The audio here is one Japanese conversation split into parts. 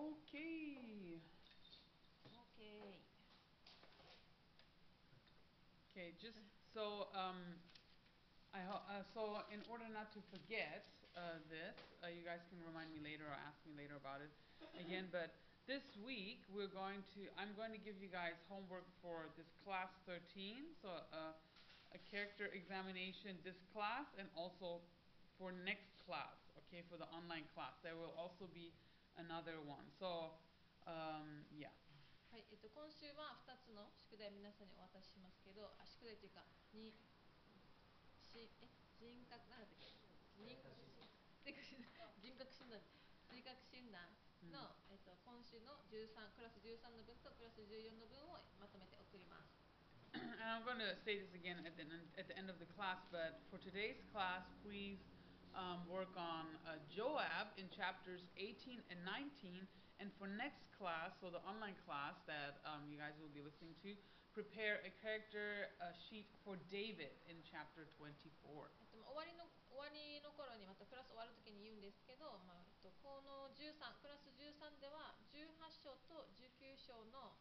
Okay. Okay. Okay, just so um, I uh, so in order not to forget uh, this, uh, you guys can remind me later or ask me later about it again. But this week we're going to I'm going to give you guys homework for this class 13, so uh, a character examination this class and also for next class. Okay, for the online class there will also be another one. So um, yeah. はい、えっと、今週は2つの宿題を皆さんにお渡ししますけど、あ宿題というか、にしえ人格、なんだっけ人格人格診断人格診断人格診断の、えっと、今週の13クラス13の分とクラス14の分をまとめて送ります。and I'm going to say this again at the, at the end of the class, but for today's class, please um, work on uh, Joab in chapters 18 and 19. And for next class, so the online class that um, you guys will be listening to, prepare a character uh, sheet for David in chapter 24. 終わりの終わりの頃にまたクラス終わる時に言うんですけど、まあえっと、この13クラス13では18章と19章の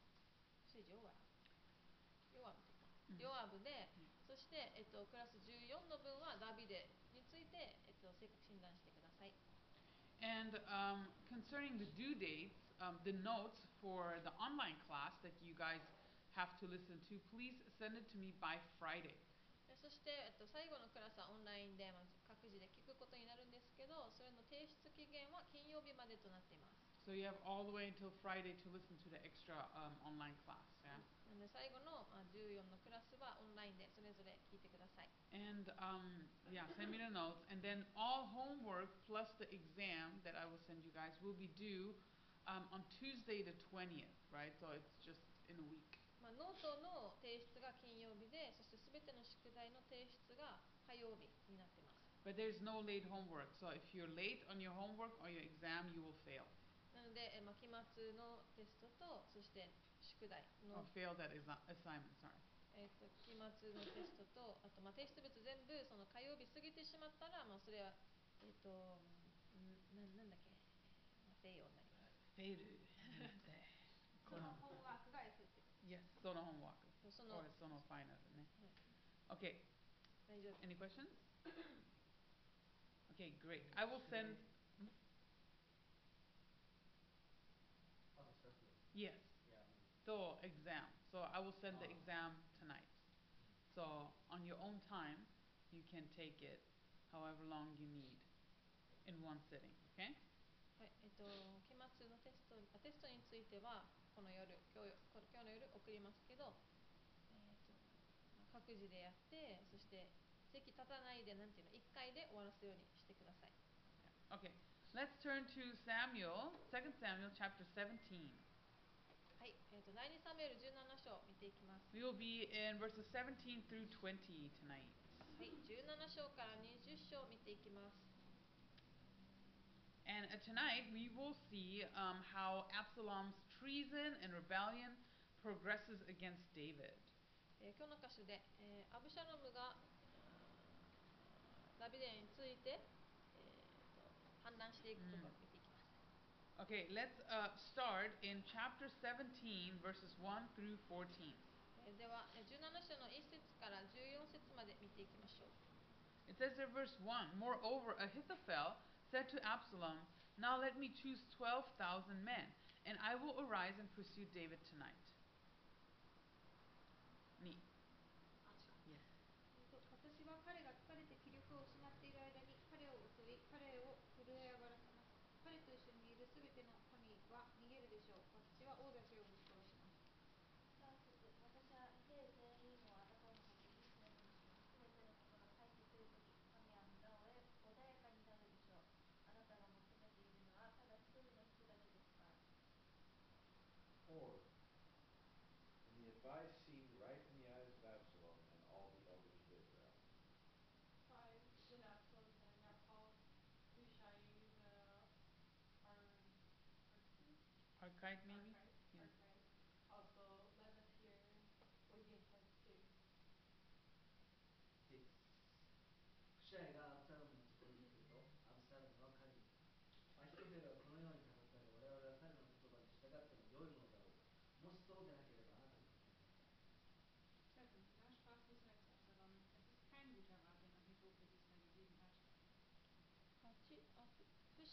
ヨアブヨアブヨアブで、そして、えっと、クラス14の分はダビデ について、えっと、性格診断してください。And um, concerning the due dates, um, the notes for the online class that you guys have to listen to, please send it to me by Friday. そして、えっと、最後のクラスはオンラインで、まず各自で聞くことになるんですけど、それの提出期限は金曜日までとなっています。So you have all the way until Friday to listen to the extra um, online class. Yeah? なので最後の14のクラスはオンラインでそれぞれ聞いてください。And um, yeah, send me the notes. And then all homework plus the exam that I will send you guys will be due um, on Tuesday the 20th, right? So it's just in a week. まあ、ノートの提出が金曜日で、そしてすべての宿題の提出が火曜日になっています。But there's no late homework. So if you're late on your homework or your exam, you will fail. なので、えまあ、期末のテストと、そして 宿題の。Oh, fail that assignment, sorry. えっと、期末のテストと、あと、まあ、提出物全部、その火曜日過ぎてしまったら、まあ、それは、えっ、と、ななんだっけ、まあ、フェイオになります。フェイル。そのホームワークが S って。Yes, そのホームワーク。その、そのファイナルね。Okay. Any questions? Okay, great. I will send. Yes. The exam. So I will send the oh. exam tonight. So on your own time, you can take it however long you need in one sitting. Okay? はい、えっと、期末のテストテストについてはこの夜今日今日の夜送りますけど、えーと、各自でやってそして席立たないでなんていうの1回で終わらすようにしてください。Okay, let's turn to Samuel, 2 Samuel chapter 17. はい、えっ、ー、と第2サムエル17章見ていきます。We will be in verses 17 through 20 tonight. はい、17章から20章見ていきます。And uh, tonight we will see um, how Absalom's treason and rebellion progresses against David. えー、今日の箇所で、えー、アブシャロムがダビデについて、えー、と判断していくところを見ていきます。Okay, let's uh, start in chapter 17, verses 1 through 14. では、17章の1節から14節まで見ていきましょう。It says there, verse 1 Moreover, Ahithophel said to Absalom, Now let me choose 12,000 men, and I will arise and pursue David tonight. 2. Or, and the advice seemed right in the eyes of Absalom and all the elders of Israel. Five, then Absalom said, Now call Hushai the Archite maybe? Yeah.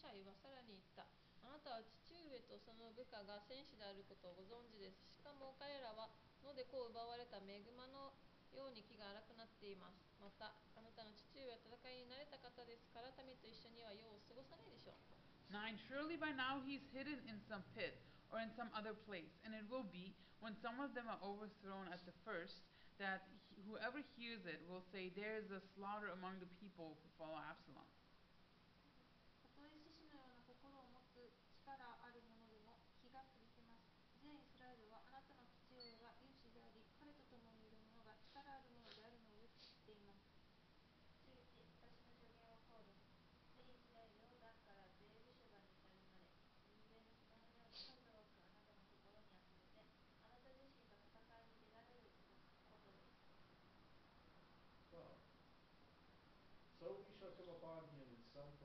シャイはさらに言ったあなたは父上とその部下が戦士であることをご存知ですしかも彼らは野でこう奪われた恵まのように気が荒くなっていますまたあなたの父上は戦いに慣れた方ですから民と一緒には世を過ごさないでしょう 9. Surely by now he is hidden in some pit or in some other place, and it will be, when some of them are overthrown at the first, that he- whoever hears it will say, There is a slaughter among the people who follow Absalom.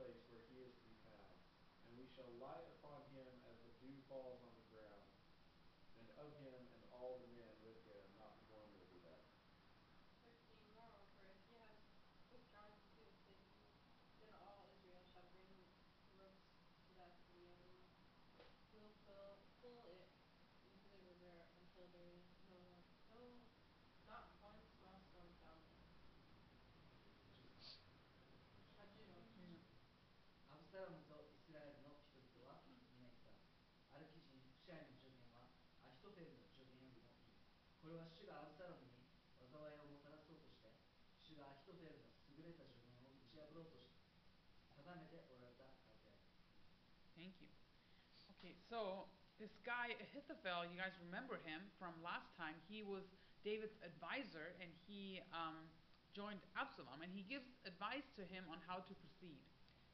Place where he is to be found, and we shall light upon him as the dew falls on the れは主がアブサロムに災いをもたらそうとして主がアヒトフェルの優れた助言を打ち破ろうとし定めておられたからである Thank you. Okay, so this guy Ahithophel, you guys remember him from last time. He was David's advisor, and he um, joined Absalom, and he gives advice to him on how to proceed.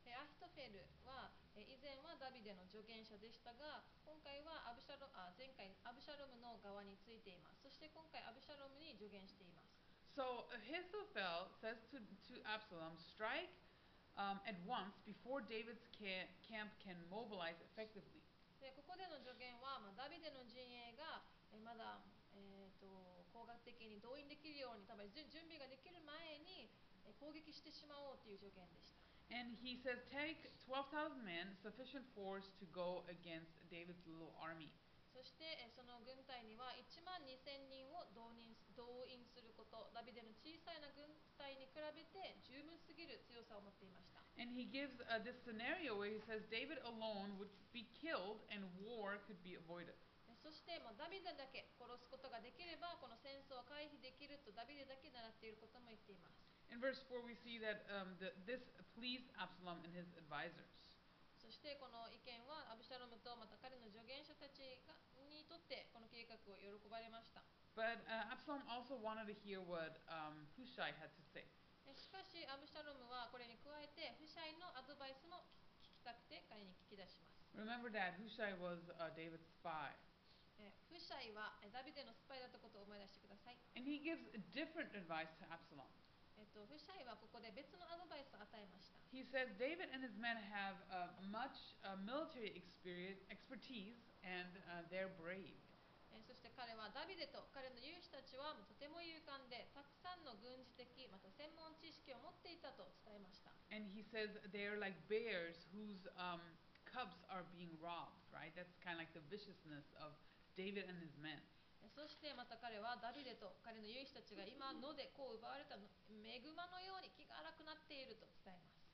えアヒトフェルはえ 以前はダビデの助言者でしたが今回はアブシャロあ前回アブシャロムの側についています。そして今回アブシャロムに助言しています。So Ahithophel says to, to Absalom, strike um, at once before David's ca- camp can mobilize effectively. でここでの助言は、まあ、ダビデの陣営がえまだ、えー、と工学的に動員できるように多分準準備ができる前にえ攻撃してしまおうという助言でした And he says, Take 12,000 men, sufficient force to go against David's little army. そしてえその軍隊には1万2000人を動員動員することダビデの小さいな軍隊に比べて十分すぎる強さを持っていました And he gives uh, this scenario where he says David alone would be killed and war could be avoided. えそして、まあ、ダビデだけ殺すことができればこの戦争を回避できるとダビデだけ習っていることも言っています In verse 4, we see that um, the, this pleased Absalom and his advisors. そしてこの意見はアブシャロムとまた彼の助言者たちがにとってこの計画を喜ばれました But uh, Absalom also wanted to hear what um, Hushai had to say. えしかしアブシャロムはこれに加えてフシャイのアドバイスも聞きたくて彼に聞き出します Remember that Hushai was uh, David's spy. えフシャイはえダビデのスパイだったことを思い出してください And he gives a different advice to Absalom. えっと、フシャイはここで別のアドバイスを与えました。He says David and his men have uh, much uh, military experience, expertise, and uh, they're brave. えーそして彼はダビデと彼の勇士たちはとても勇敢でたくさんの軍事的また専門知識を持っていたと伝えました。And he says they're like bears whose um, cubs are being robbed, right? That's kind of like the viciousness of David and his men. えーそしてまた彼はダビデと彼の勇士たちが今野でこう奪われたの恵まのように気が荒くなっていると伝えます。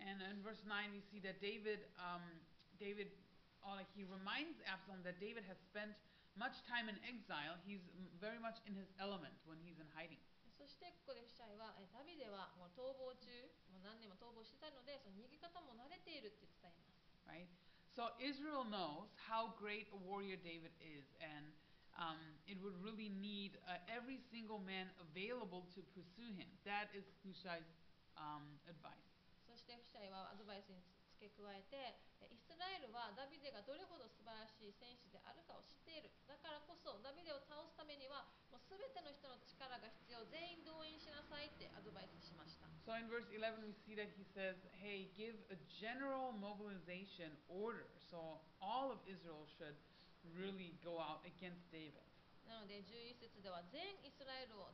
And in verse 9, we see that David, um, David, uh, he reminds Absalom that David has spent much time in exile. He's very much in his element when he's in hiding. そしてここでフシャイはえーダビデはもう逃亡中もう何年も逃亡してたのでその逃げ方も慣れているって伝えます。right? So Israel knows how great a warrior David is, and um, it would really need uh, every single man available to pursue him. That is Hushai's um, advice. そしてフシャイはアドバイスに付け加えてえイスラエルはダビデがどれほど素晴らしい戦士であるかを知っているだからこそダビデを倒すためにはもう全ての人の力が必要全員動員しなさいってアドバイスしました So in verse 11, we see that he says, Hey, give a general mobilization order. So all of Israel should really go out against David. なので11節では全イスラエルを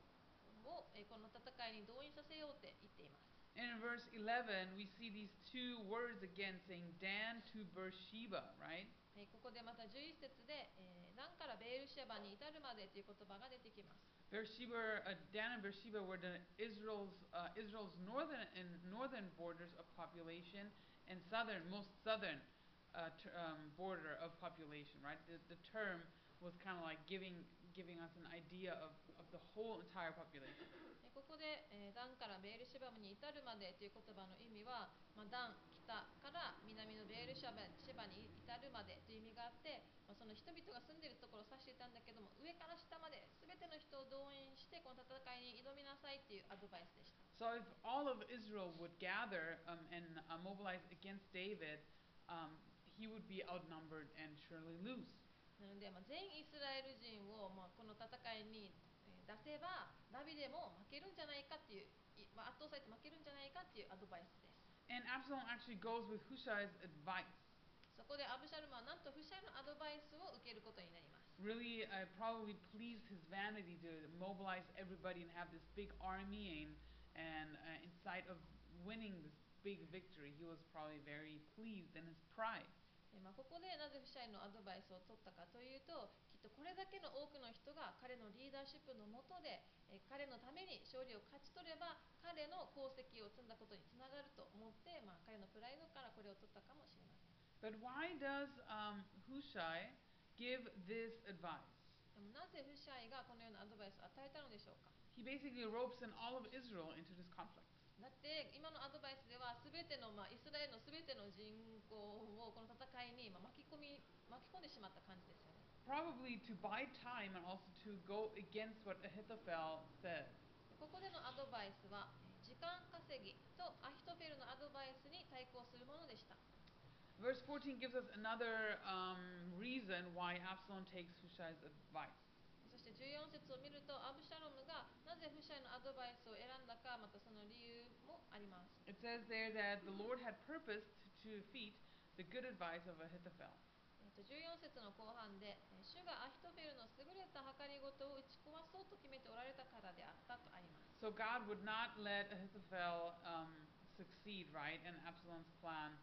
をこの戦いに動員させようって言っています。And in verse 11, we see these two words again saying Dan to Beersheba, right? ここでまた11節で、えー、ダンからベールシェバに至るまでという言葉が出てきます。Beersheba, uh, Dan and Beersheba were Israel's, uh, Israel's northern and northern borders of population and southern, most southern uh, t- um, border of population. Right, the, the term was kind of like giving giving us an idea of, of the whole entire population. えーここで、えーダンからベールシェバに至るまでという言葉の意味は、まあ、ダン北から南のベールシェバシェバに至るまでという意味があって、まあ、その人々が住んでいるところを指していたんだけども上から下まで全ての人を動員してこの戦いに挑みなさいっていうアドバイスでした。So if all of Israel would gather um, and uh, mobilize against David, um, he would be outnumbered and surely lose. なので、まあ、全イスラエル人を、まあ、この戦いにえー出せばダビデも負けるんじゃないかっていう、いまあ、圧倒されて負けるんじゃないかっていうアドバイスです。 And Absalom actually goes with Hushai's advice. そこでアブシャルムはなんとフシャイのアドバイスを受けることになります。 Really, uh, probably pleased his vanity to mobilize everybody and have this big army and, and uh, in sight of winning this big victory, he was probably very pleased in his pride. えーまあ、ここでなぜフシャイのアドバイスを取ったかというときっとこれだけの多くの人が彼のリーダーシップの下で、えー彼のために勝利を勝ち取れば彼の功績を積んだことにつながると思って、まあ、彼のプライドからこれを取ったかもしれません But why does um, Hushai give this advice? でもなぜフシャイがこのようなアドバイスを与えたのでしょうか？He basically ropes in all of Israel into this conflict. だって今のアドバイスでは全ての、まあ、イスラエルの全ての人口をこの戦いに、まあ、巻き込み巻き込んでしまった感じですよね Probably to buy time and also to go against what Ahithophel said. ここでのアドバイスはえー時間稼ぎとアヒトフェルのアドバイスに対抗するものでした Verse 14 gives us another um, reason why Absalom takes Hushai's advice. そして14節を見るとアブシャロムがなぜフシャイのアドバイスを選んだかまたその理由もあります It says there that the Lord had purposed to defeat the good advice of Ahithophel. えーと14節の後半でえー主がアヒトフェルの優れた計りごとを打ち壊そうと決めておられたからであったとあります So God would not let Ahithophel um, succeed, right? And Absalom's plan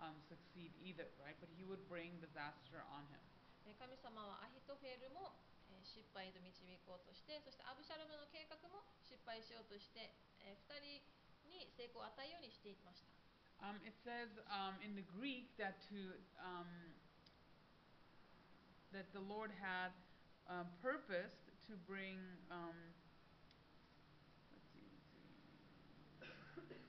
um, succeed either, right? But he would bring disaster on him. えー神様はアヒトフェルもえー失敗へと導こうとしてそしてアブシャロムの計画も失敗しようとして、え2人に成功を与えようにしていました Um, it says um, in the Greek that to um, that the Lord had um, purposed to bring. Um, let's see, let's see.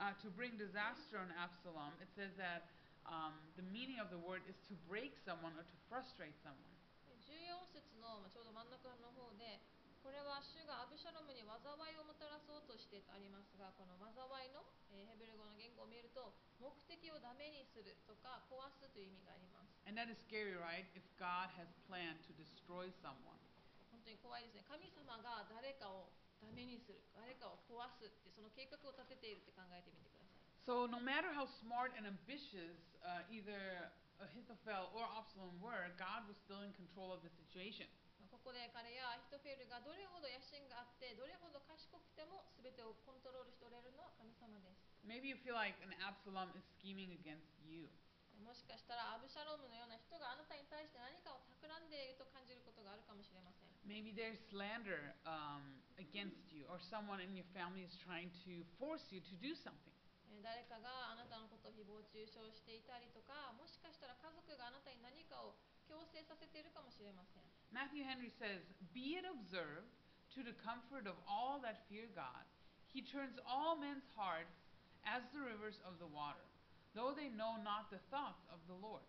Uh, to bring disaster on Absalom, it says that um, the meaning of the word is to break someone or to frustrate someone. で14節のまあちょうど真ん中の方でこれは主がアブシャロムに災いをもたらそうとしてとありますがこの災いの、えーヘブル語の言語を見ると目的をダメにするとか壊すという意味があります And that is scary, right? If God has planned to destroy someone. 本当に怖いですね神様が誰かをダメにする誰かを壊すってその計画を立てているって考えてみてください So no matter how smart and ambitious uh, either Ahithophel or Absalom were, God was still in control of the situation. まあここで彼やアヒトフェルがどれほど野心があってどれほど賢くても全てをコントロールしておられるのは神様です Maybe you feel like an Absalom is scheming against you. もしかしたらアブシャロムのような人があなたに対して何かを企んでいると感じることがあるかもしれません Maybe there's slander um, against you, or someone in your family is trying to force you to do something. えー誰かがあなたのことを誹謗中傷していたりとかもしかしたら家族があなたに何かを強制させているかもしれません Matthew Henry says, Be it observed to the comfort of all that fear God, he turns all men's hearts as the rivers of the water, though they know not the thoughts of the Lord.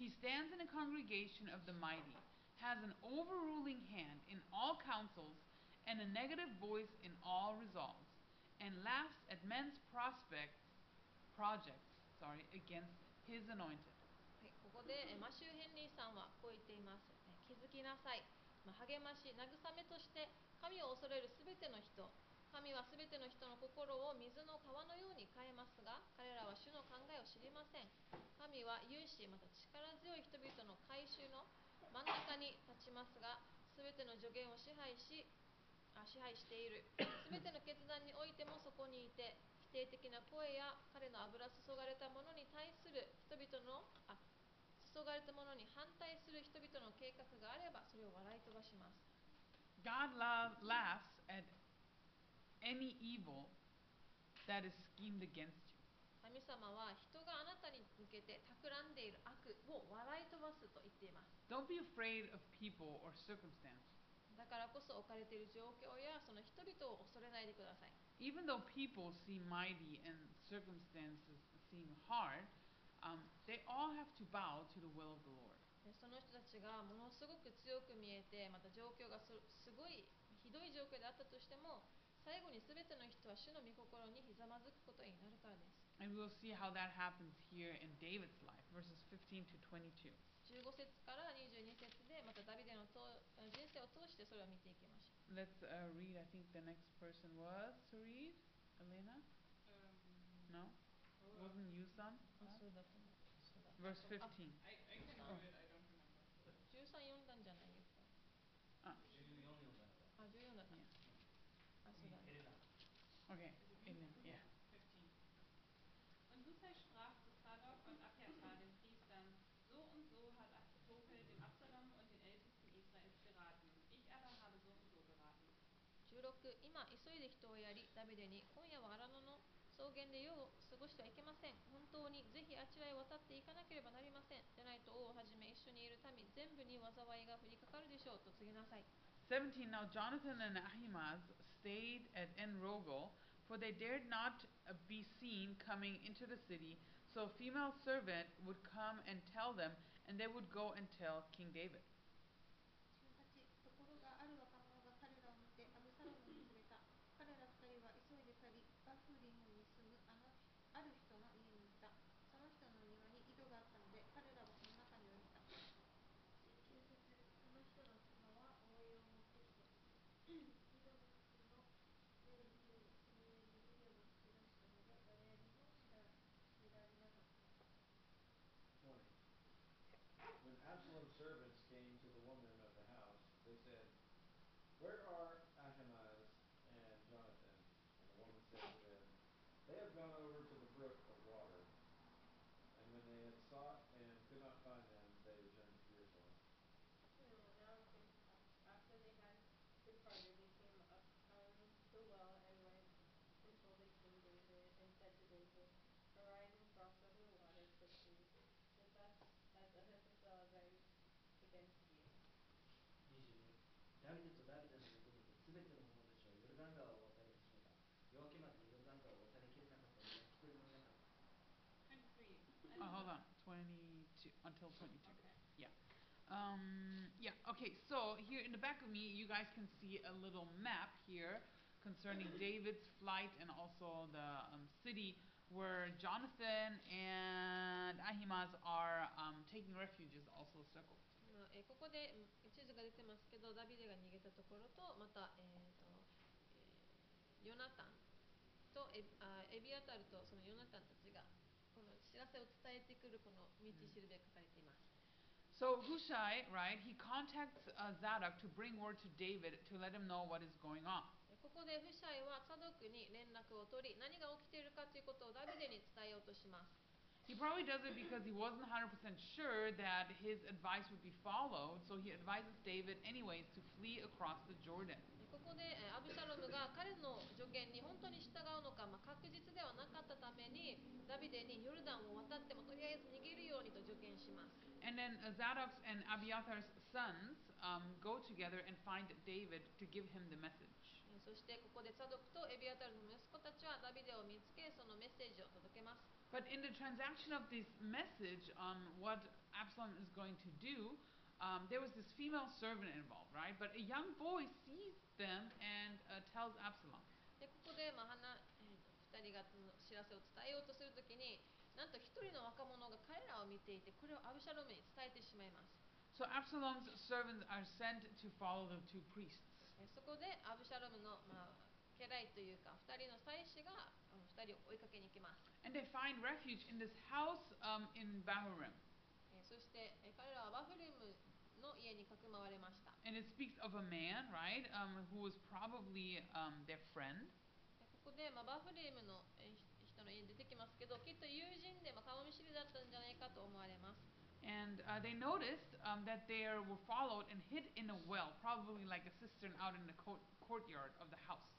He stands in a congregation of the mighty, has an overruling hand in all counsels, and a negative voice in all resolves, and laughs at men's prospects, projects, sorry, against his anointed. はい、ここでマシュー・ヘンリーさんはこう言っています。きなさい。まあ励まし、慰めとして神を恐れるすべての人。神はすべての人の心を水の川のように変えますが、彼らは主の考えを知りません。神は勇士、また力強い人々の改宗の真ん中に立ちますが、すべての助言を支配し、あ支配しているすべての決断においてもそこにいて否定的な声や彼の油注がれたものに対する人々のあ注がれたものに反対する人々の計画があればそれを笑い飛ばします God love, laughs at any evil that is schemed against you. 神様は人があなたに向けて企んでいる悪を笑い飛ばすと言っています Don't be afraid of people or circumstance. だからこそ置かれている状況やその人々を恐れないでください Even though people seem mighty and circumstances seem hard, um, they all have to bow to the will of the Lord. でその人たちがものすごく強く見えてまた状況がすすごいひどい状況であったとしても最後に全ての人は主の御心にひざまずくことになるからです And we'll see how that happens here in David's life, verses 15 to 22. 15節から22節でまたダビデのと人生を通してそれを見ていきましょ Let's uh, read. I think the next person was to read. Elena? Um, No? Wasn't だ Verse 15. I, I can Oh. do it, I don't remember. 13読んだんじゃないですか Ah, 14読んだのかあ14だった.あそうだ Okay. Elena, yeah. 15. Und Husai sprach zu Zadok und Abiathar, den Priestern, so und so hat Achitophel dem Absalom und den Ältesten Israels geraten. Ich aber habe so und so geraten. 16今急いで人をやりダビデに今夜は荒野の草原で夜を過ごしてはいけません本当にぜひあちらへ渡っていかなければなりませんでないと王をはじめ一緒にいる民全部に災いが降りかかるでしょうと告げなさい17 Now Jonathan and Ahimaaz stayed at En Rogel, for they dared not uh, be seen coming into the city. So a female servant would come and tell them, and they would go and tell King David. Servants came to the woman of the house, they said, Where are And hold on. 22 until 22. Okay. Yeah. Um, yeah. Okay. So here in the back of me, you guys can see a little map here concerning David's flight and also the um, city where Jonathan and Ahimaaz are um, taking refuge is also circled. まあえーここでうん 地図が出てますけどダビデが逃げたところとまた、えーとえーヨナタンとエあエビアタルとそのヨナタンたちがこの知らせを伝えてくるこの道しるべが書かれています。So Hushai, right? He contacts uh, Zadok to bring word to David to let him know what is going on. えここでフシャイはサドクに連絡を取り何が起きているかということをダビデに伝えようとします。He probably does it because he wasn't 100% sure that his advice would be followed, so he advises David, anyways, to flee across the Jordan. And then Zadok and Abiathar's sons、um, go together and find David to give him the message. そしてここでサドクとエビアタルの息子たちはダビデを見つけそのメッセージを届けます。But in the transaction of this message on what Absalom is going to do, um, there was this female servant involved, right? But a young boy sees them and uh, tells Absalom. でここで、まあはなえーと2人がその知らせを伝えようとするときになんと1人の若者が彼らを見ていてこれをアブシャロムに伝えてしまいます So Absalom's servants are sent to follow the two priests. えーそこでアブシャロムの、まあ、 and they find refuge in this house、um, in Bahurim. And it speaks of a man, right?、Um, who was probably、um, their friend. ここで、まあ、バフレームの人の家に出てきますけど、きっと友人で、まあ、顔見知りだったんじゃないかと思われます。And uh, they noticed um, that they were followed and hid in a well, probably like a cistern out in the courtyard of the house.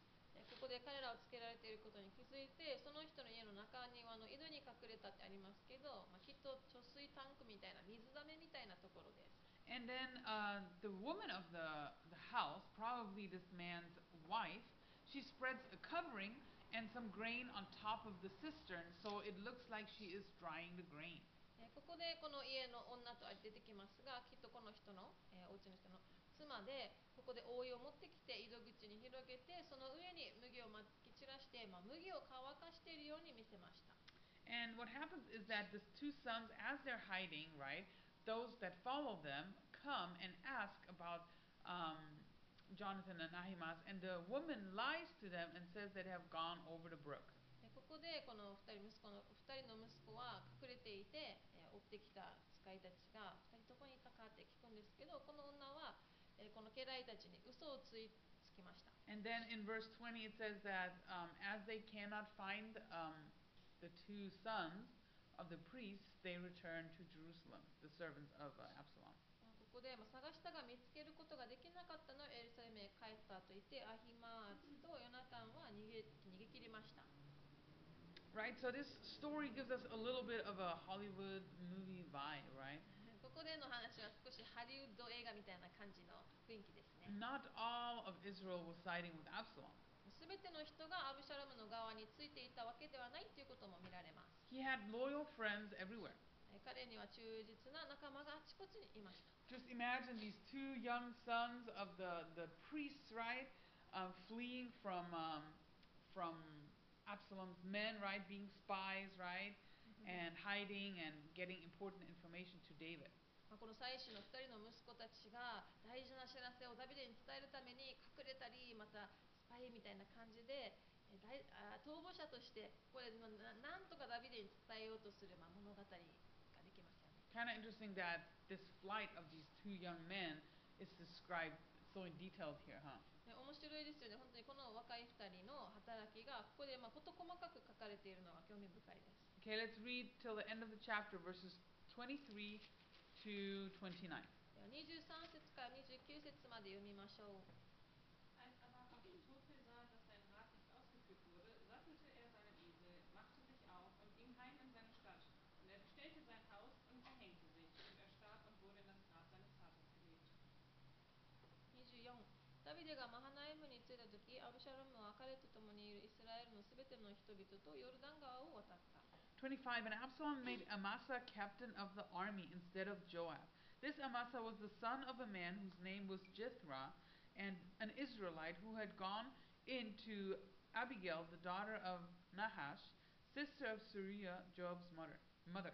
でここで彼らをつけられていることに気づいてその人の家の中庭の井戸に隠れたってありますけど、まあ、きっと貯水タンクみたいな水溜めみたいなところです And then uh, the woman of the, the house, probably this man's wife, she spreads a covering and some grain on top of the cistern, so it looks like she is drying the grain. えーここでこの家の女と出てきますがきっとこの人の、えーお家の人の妻でここで覆いを持ってきて井戸口に広げてその上に麦をまき散らして、まあ、麦を乾かしているように見せました And what happens is that these two sons, as they're hiding, right, those that follow them come and ask about um, Jonathan and Ahimaaz, and the woman lies to them and says they have gone over the brook. でここでこの2人息子の2人の息子は隠れていて、えー追ってきた使いたちが2人どこにいたかって聞くんですけどこの女は、えーこの家来たちに嘘をついつきました And then in verse 20 it says that um, as they cannot find um, the two sons of the priests, they return to Jerusalem, the servants of uh, Absalom. まあここで、まあ、探したが見つけることができなかったのをエルサレムへ帰ったと言ってアヒマーツとヨナタンは逃げ逃げ切りました Right? So this story gives us a little bit of a Hollywood movie vibe, right? ここでの話は少しハリウッド映画みたいな感じの雰囲気ですね Not all of Israel was siding with Absalom. 全ての人がアブシャロムの側についていたわけではないということも見られます He had loyal friends everywhere. えー彼には忠実な仲間があちこちにいました Just imagine these two young sons of the, the priests, right? Um, fleeing from, um, from Absalom's men, right? Being spies, right? And hiding and getting important information to David. まあこの祭司の2人の息子たちが大事な知らせをダビデに伝えるために隠れたりまたスパイみたいな感じで逃亡者としてこれまあななんとかダビデに伝えようとする、まあ、物語ができますよね。Kind of interesting that this flight of these two young men is described so in detail here, huh? で面白いですよね。本当にこの若い2人の働きがここでまあ事細かく書かれているのが興味深いです。Okay, let's read till the end of the chapter, verses 23 23節から29節まで読みましょう。ダビデがマハナエムに着いたとき、アブシャロムは彼と共にいるイスラエルのすべての人々とヨルダン川を渡った。25 And Absalom made Amasa captain of the army instead of Joab. This Amasa was the son of a man whose name was Jithra, and an Israelite who had gone in to Abigail, the daughter of Nahash, sister of Suriah, Joab's mother. mother.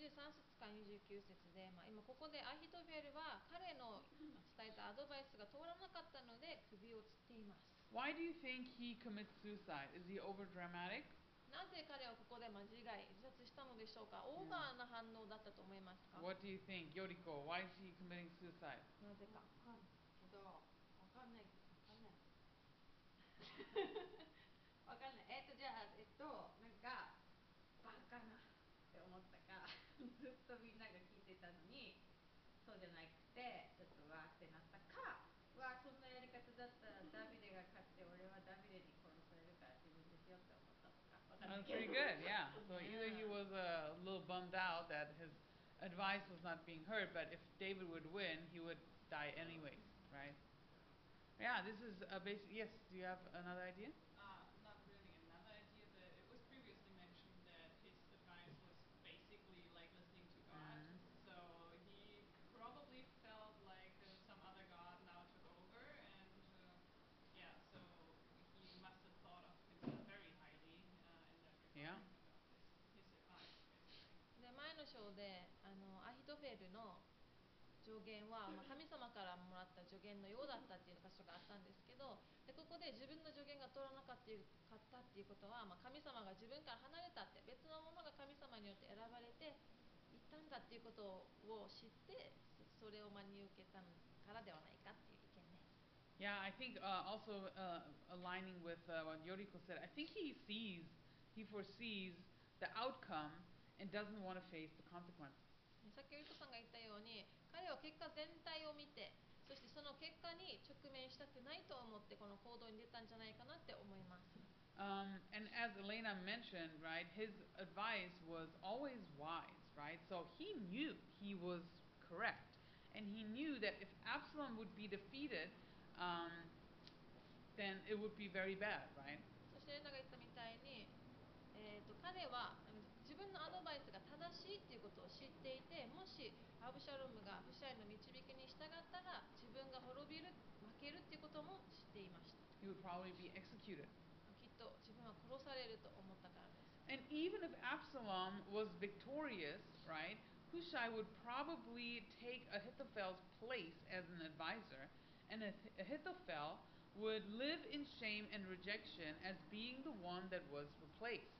23節から29節で、まあ、今ここでアヒトフェルは彼の伝えたアドバイスが通らなかったので首を吊っています Why do you think he commits suicide? Is he over dramatic? なぜ彼はここでまあ自害自殺したのでしょうか？オーバーな反応だったと思いますか？What do you think, Yoriko? Why is he committing suicide? なぜかわかんないわかんないえっとじゃあえっと That's pretty good, yeah. So either he was uh, a little bummed out that his advice was not being heard, but if David would win, he would die anyways, right? Yeah, this is a basic. Yes, do you have another idea? 助言は、まあ、神様からもらった助言のようだったっていう箇所があったんですけどでここで自分の助言が通らなかったっていうことは、まあ、神様が自分から離れたって別のものが神様によって選ばれていったんだっていうことを知ってそそれを真に受けたからではないかっていう意見ね Yeah, I think uh, also uh, aligning with uh, what Yoriko said, I think he sees, he foresees the outcome and doesn't want to face the consequences. さっきゆりこさんが言ったように彼は結果全体を見てそしてその結果に直面したくないと思ってこの行動に出たんじゃないかなって思います Um, and as Elena mentioned, right, his advice was always wise, right? So he knew he was correct. And he knew that if Absalom would be defeated, um, then it would be very bad, right? そしてレナが言ったみたいに、えー、と彼はバイスが正しいっていうことを知っていてもしアブシャロムがフシャイの導きに従ったら自分が滅びる負けるっていうことも知っていました He would probably be executed. きっと自分は殺されると思ったからです And even if Absalom was victorious, right, Hushai would probably take Ahithophel's place as an advisor, and Ahith- Ahithophel would live in shame and rejection as being the one that was replaced.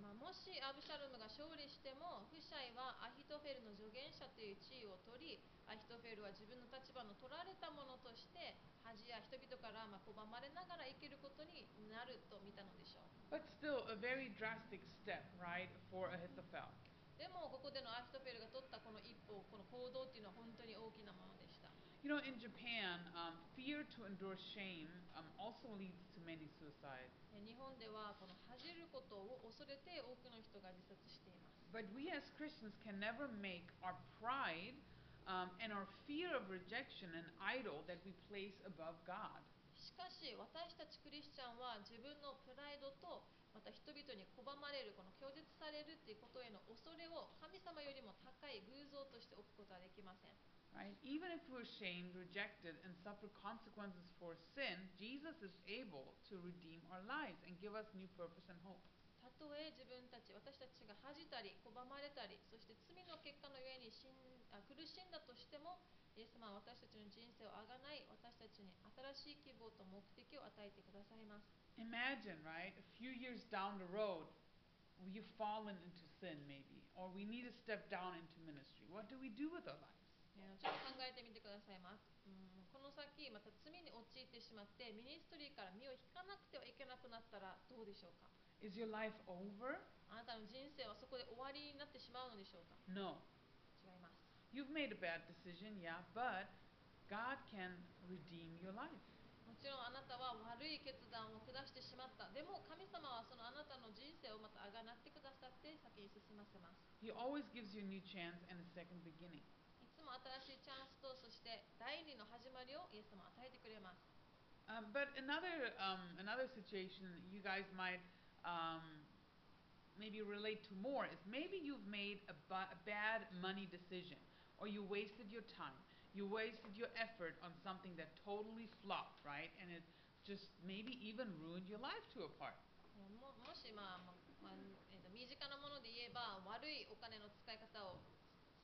まあ、もしアブシャロムが勝利してもフシャイはアヒトフェルの助言者という地位を取りアヒトフェルは自分の立場の取られたものとして恥や人々からまあ拒まれながら生きることになると見たのでしょう But still, a very drastic step, right, for Ahithophel. でもここでのアヒトフェルが取ったこの一歩この行動っていうのは本当に大きなものでした You know, in Japan, um, fear to endure shame um, also leads to many suicides. え日本ではこの恥ことを恐れて多くの人が自殺しています But we as Christians can never make our pride um, and our fear of rejection an idol that we place above God. しかし私たちクリスチャンは自分のプライドとまた人々に拒まれるこの拒絶されるっていうことへの恐れを神様よりも高い偶像として置くことはできません Right? Even if we're shamed, rejected, and suffer consequences for sin, Jesus is able to redeem our lives and give us new purpose and hope. たとえ自分たち私たちが恥じたり拒まれたりそして罪の結果のゆえに死んあ苦しんだとしてもイエス様は私たちの人生をあがない私たちに新しい希望と目的を与えてくださいます Imagine, right? A few years down the road, we've fallen into sin, maybe, or we need to step down into ministry. What do we do with our lives? えーちょっと考えてみてください、まうん、この先また罪に陥ってしまってミニストリーから身を引かなくてはいけなくなったらどうでしょうか？Is your life over? あなたの人生はそこで終わりになってしまうのでしょうか No. 違います You've made a bad decision, yeah, but God can redeem your life. もちろんあなたは悪い決断を下してしまったでも神様はそのあなたの人生をまたあがなってくださって先に進ませます He always gives you a new chance and a second beginning. いつも新しいチャンスとそして第二の始まりをイエス様は与えてくれます Um, but another um, another situation you guys might um, maybe relate to more is maybe you've made a, ba- a bad money decision or you wasted your time. You wasted your effort on something that totally flopped, right? And it just maybe even ruined your life to a part. もももし、まあままあえーと身近なもので言えば悪いお金の使い方を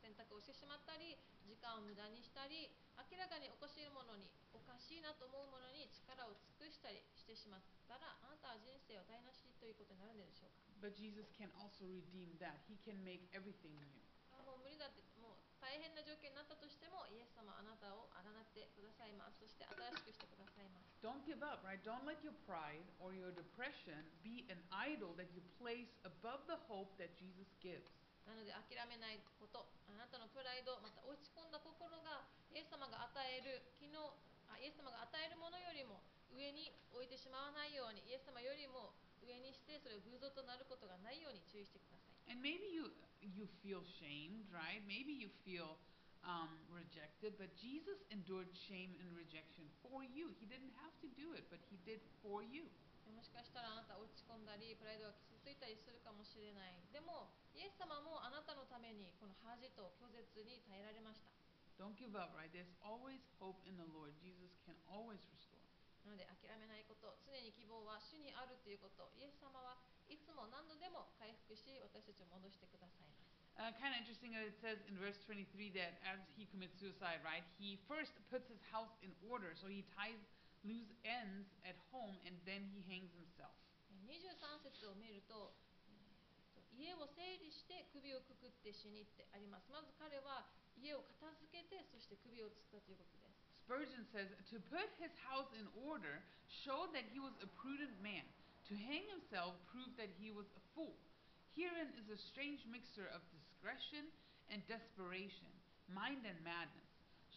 選択をしてしまったり時間を無駄にしたり明らかにおかしいものにおかしいなと思うものに力を尽くしたりしてしまったらあなたは人生を台無しということになるのでしょうか But Jesus can also redeem that. He can make everything new. あもう無理だってもう大変な状況になったとしてもイエス様あなたをあがなってくださいますそして新しくしてくださいます Don't give up, right? Don't let your pride or your depression be an idol that you place above the hope that Jesus gives. なので諦めないことあなたのプライドまた落ち込んだ心がイエス様が与える昨日あイエス様が与えるものよりも上に置いてしまわないようにイエス様よりも上にしてそれを偶像となることがないように注意してください And maybe you you feel shamed, right? Maybe you feel um, rejected, but Jesus endured shame and rejection for you. He didn't have to do it, but he did for you. もしかしたらあなた落ち込んだりプライドが傷ついたりするかもしれないでもイエス様もあなたのためにこの恥と拒絶に耐えられました Don't give up, right? There's always hope in the Lord. Jesus can always restore. なので諦めないこと常に希望は主にあるということイエス様はいつも何度でも回復し私たちを戻してくださいます Uh, kind of interesting that it says in verse 23 that as he commits suicide, right, he first puts his house in order. So he ties loose ends at home and then he hangs himself. 23節を見ると,、えーと家を整理して首をくくって死にってありますまず彼は家を片付けてそして首を吊ったということです Spurgeon says, To put his house in order showed that he was a prudent man. To hang himself proved that he was a fool. Herein is a strange mixture of discretion and desperation, mind and madness.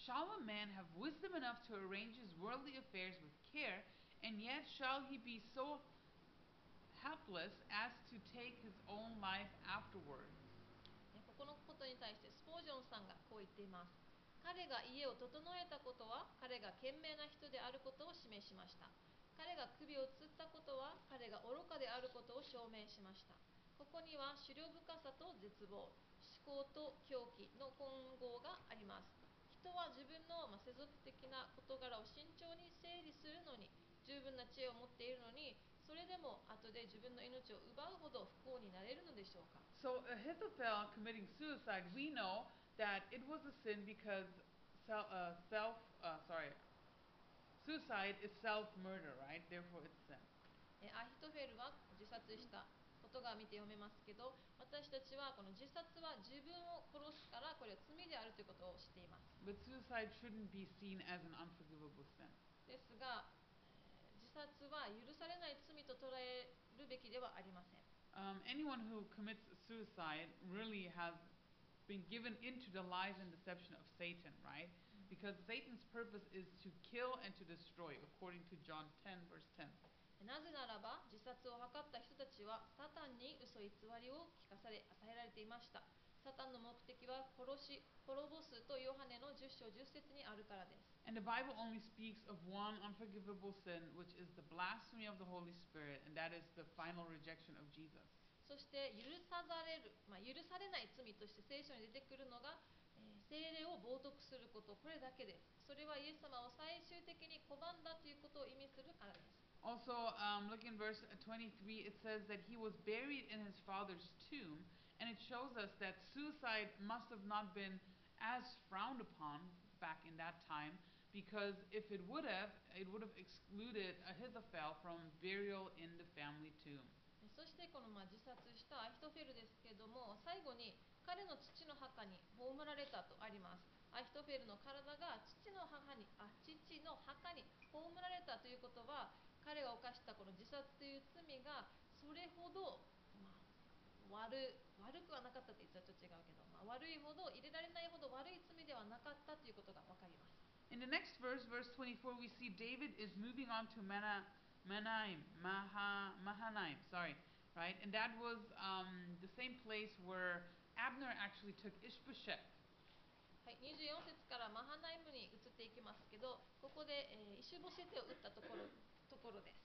Shall a man have wisdom enough to arrange his worldly affairs with care, and yet shall he be so hapless as to take his own life afterward? ここのことに対してスポージョンさんがこう言っています彼が家を整えたことは彼が賢明な人であることを示しました彼が首を吊ったことは彼が愚かであることを証明しましたここには思慮深さと絶望思考と狂気の混合があります人は自分のまあ世俗的な事柄を慎重に整理するのに十分な知恵を持っているのにそれでも後で自分の命を奪うほど不幸になれるのでしょうか So Ahithophel committing suicide, we know that it was a sin because self, uh, self uh, sorry, suicide is self-murder, right? Therefore, it's sin. えアヒトフェルは自殺したことが見て読めますけど私たちはこの自殺は自分を殺すからこれは罪であるということを知っています But suicide shouldn't be seen as an unforgivable sin. ですが、えー自殺は許されない罪と捉えるべきではありません Um, anyone who commits suicide really has been given into the lies and deception of Satan, right? Because Satan's purpose is to kill and to destroy, according to John 10, verse 10. なぜならば自殺を図った人たちはサタンに嘘偽りを聞かされ与えられていました。サタンの目的は殺し滅ぼすとヨハネの10章10節にあるからです。And the Bible only speaks of one unforgivable sin, which is the blasphemy of the Holy Spirit, and that is the final rejection of Jesus. そして許さざれる、まあ、許されない罪として聖書に出てくるのが、えー聖霊を冒涜すること。これだけです。それはイエス様を最終的に拒んだということを意味するからです Also, um, look in verse 23, it says that he was buried in his father's tomb, and it shows us that suicide must have not been as frowned upon back in that time, because if it would have, it would have excluded Ahithophel from burial in the family tomb. そしてこのまあ自殺したアヒトフェルですけれども最後に彼の父の墓に葬られたとありますアヒトフェルの体が父の墓にあ父の墓に葬られたということは 彼が犯したこの自殺という罪がそれほど、まあ、悪悪くはなかったと言ったらちょっと違うけど、まあ、悪いほど入れられないほど悪い罪ではなかったということが分かります In the next verse, verse 24, we see David is moving on to Mana, Manaim, Maha, Mahanaim, sorry, right? And that was um, the same place where Abner actually took Ishbosheth. はい、24節からマハナイムに移っていきますけどここで、えーイシュボシェテを打ったところ ところです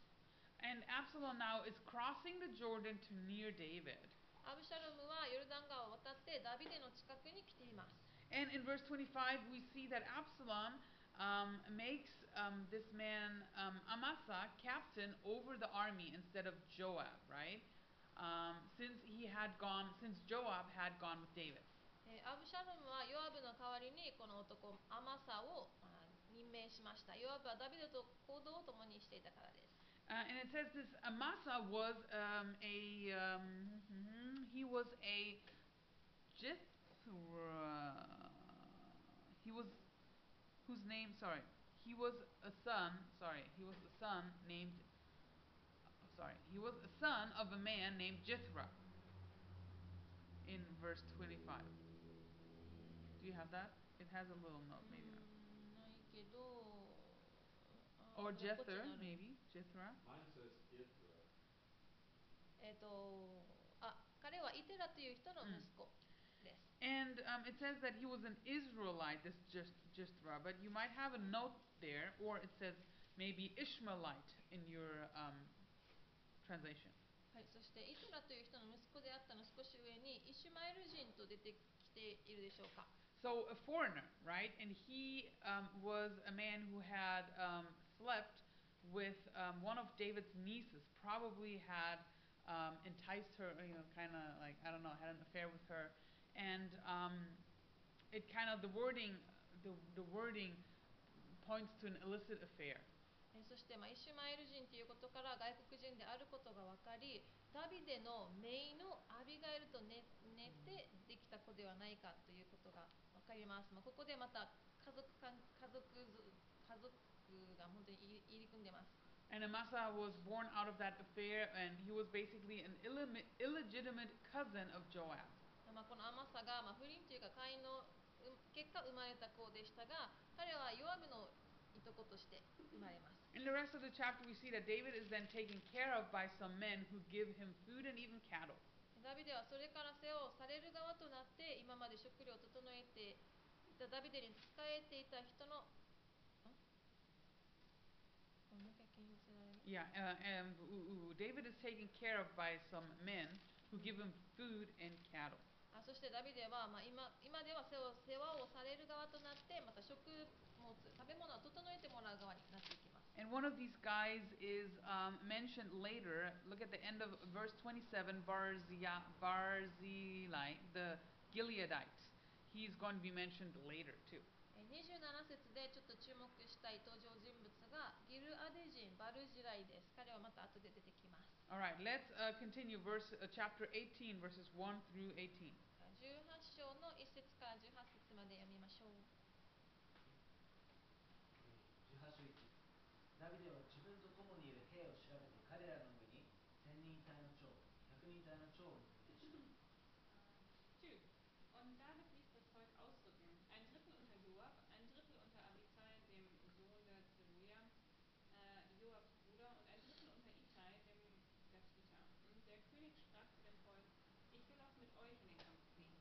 And Absalom now is crossing the Jordan to near David. アブシャロムはヨルダン川を渡ってダビデの近くに来ています And in verse 25, we see that Absalom um, makes um, this man um, Amasa captain over the army instead of Joab, right? Um, since he had gone, since Joab had gone with David. えーアブシャロムはヨアブの代わりにこの男アマサをあー 任命しましたヨアブはダビデと行動を共にしていたからです Uh, and it says this Amasa was um, a um, he was a Jithra. He was whose name? Sorry, he was a son. Sorry, he was a son named. Sorry, he was a son of a man named Jithra. In verse twenty-five. Do you have that? It has a little note, maybe Or こっちにあ Jether, る maybe Jithra. Mine says Ithra. えっ、とあ彼はイテラという人の息子です、 And um, it says that he was an Israelite, this just Jithra, but you might have a note there, or it says maybe Ishmaelite in your um, translation. はい、そしてイテラという人の息子であったの少し上にイシュマエル人と出てきているでしょうか So a foreigner, right? And he um, was a with um, one of David's nieces, probably had um, enticed her, you know, kind of like I don't know, had an affair with her, and um, it kind of the wording, the the wording points to an illicit affair. えそして、まあ、イシュマエル人ということから外国人であることが分かりダビデの姪のアビガエルと寝寝てできた子ではないかということが分かります、まあ、ここでまた家族間家族ず家族が本当に入り組んでます And Amasa was born out of that affair, and he was basically an illegitimate cousin of Joab. まあ、このアマサが、まあ、不倫というか会員のう結果生まれた子でしたが彼はヨアブのいとことして生まれます In the rest of the chapter, we see that David is then taken care of by some men who give him food and even cattle. ダビデはそれから世話をされる側となって今まで食料を整えていたダビデに仕えていた人の Yeah, uh, and ooh, ooh, David is taken care of by some men who give him food and cattle. あそしてダビデは、まあ、今今では世話世話をされる側となってまた食物食べ物を整えてもらう側になっていきます And one of these guys is um, mentioned later. Look at the end of verse 27, Barzia, Barzillai, the Gileadite. He's going to be mentioned later too. えー27節でちょっと注目したい登場人物 がギルアデ人バルジライです彼はまた後で出てきます All right, let's uh, continue verse uh, chapter 18, verses 1 through 18. 18章の1節から18節まで読みましょう18章1ダビデは自分と共にいる兵を調べて彼らの上に千人隊の長百人隊の長を任命した Two. Und David ließ das Volk ausrücken. Ein Drittel unter Joab, ein Drittel unter Abisai, dem Sohn der Zeruia, äh, Joabs Bruder, und ein Drittel unter Itai, dem Gatiter. Und der König sprach zu dem Volk, ich will auch mit euch in den Kampf ziehen.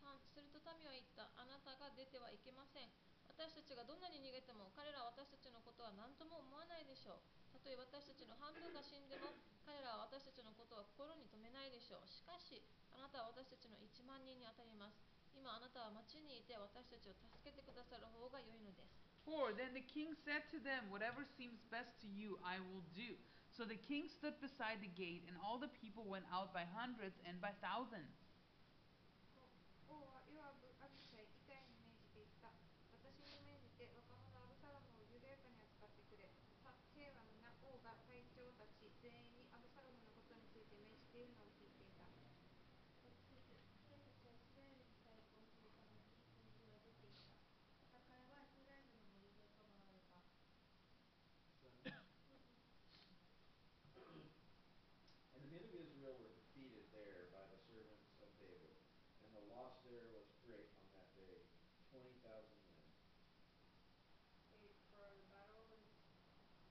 3すると民は言ったあなたが出てはいけません私たちがどんなに逃げても彼らは私たちのことは何とも思わないでしょうたとえ私たちの半分が死んでも彼らは私たちのことは心に留めないでしょうしかしあなたは私たちの1万人に当たります今あなたは町にいて私たちを助けてくださる方が良いのです 4. Then the king said to them, Whatever seems best to you, I will do. So the king stood beside the gate, and all the people went out by hundreds and by thousands. There was great on that day, twenty thousand men. Eight, for the battle was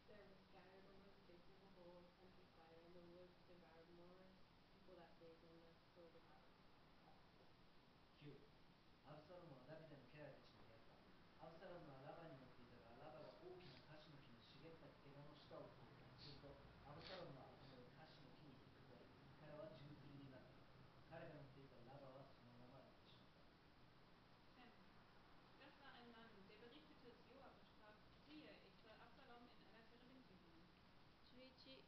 there was scattered face of the whole countryside, and the woods devoured more people that day than the sword devoured. 9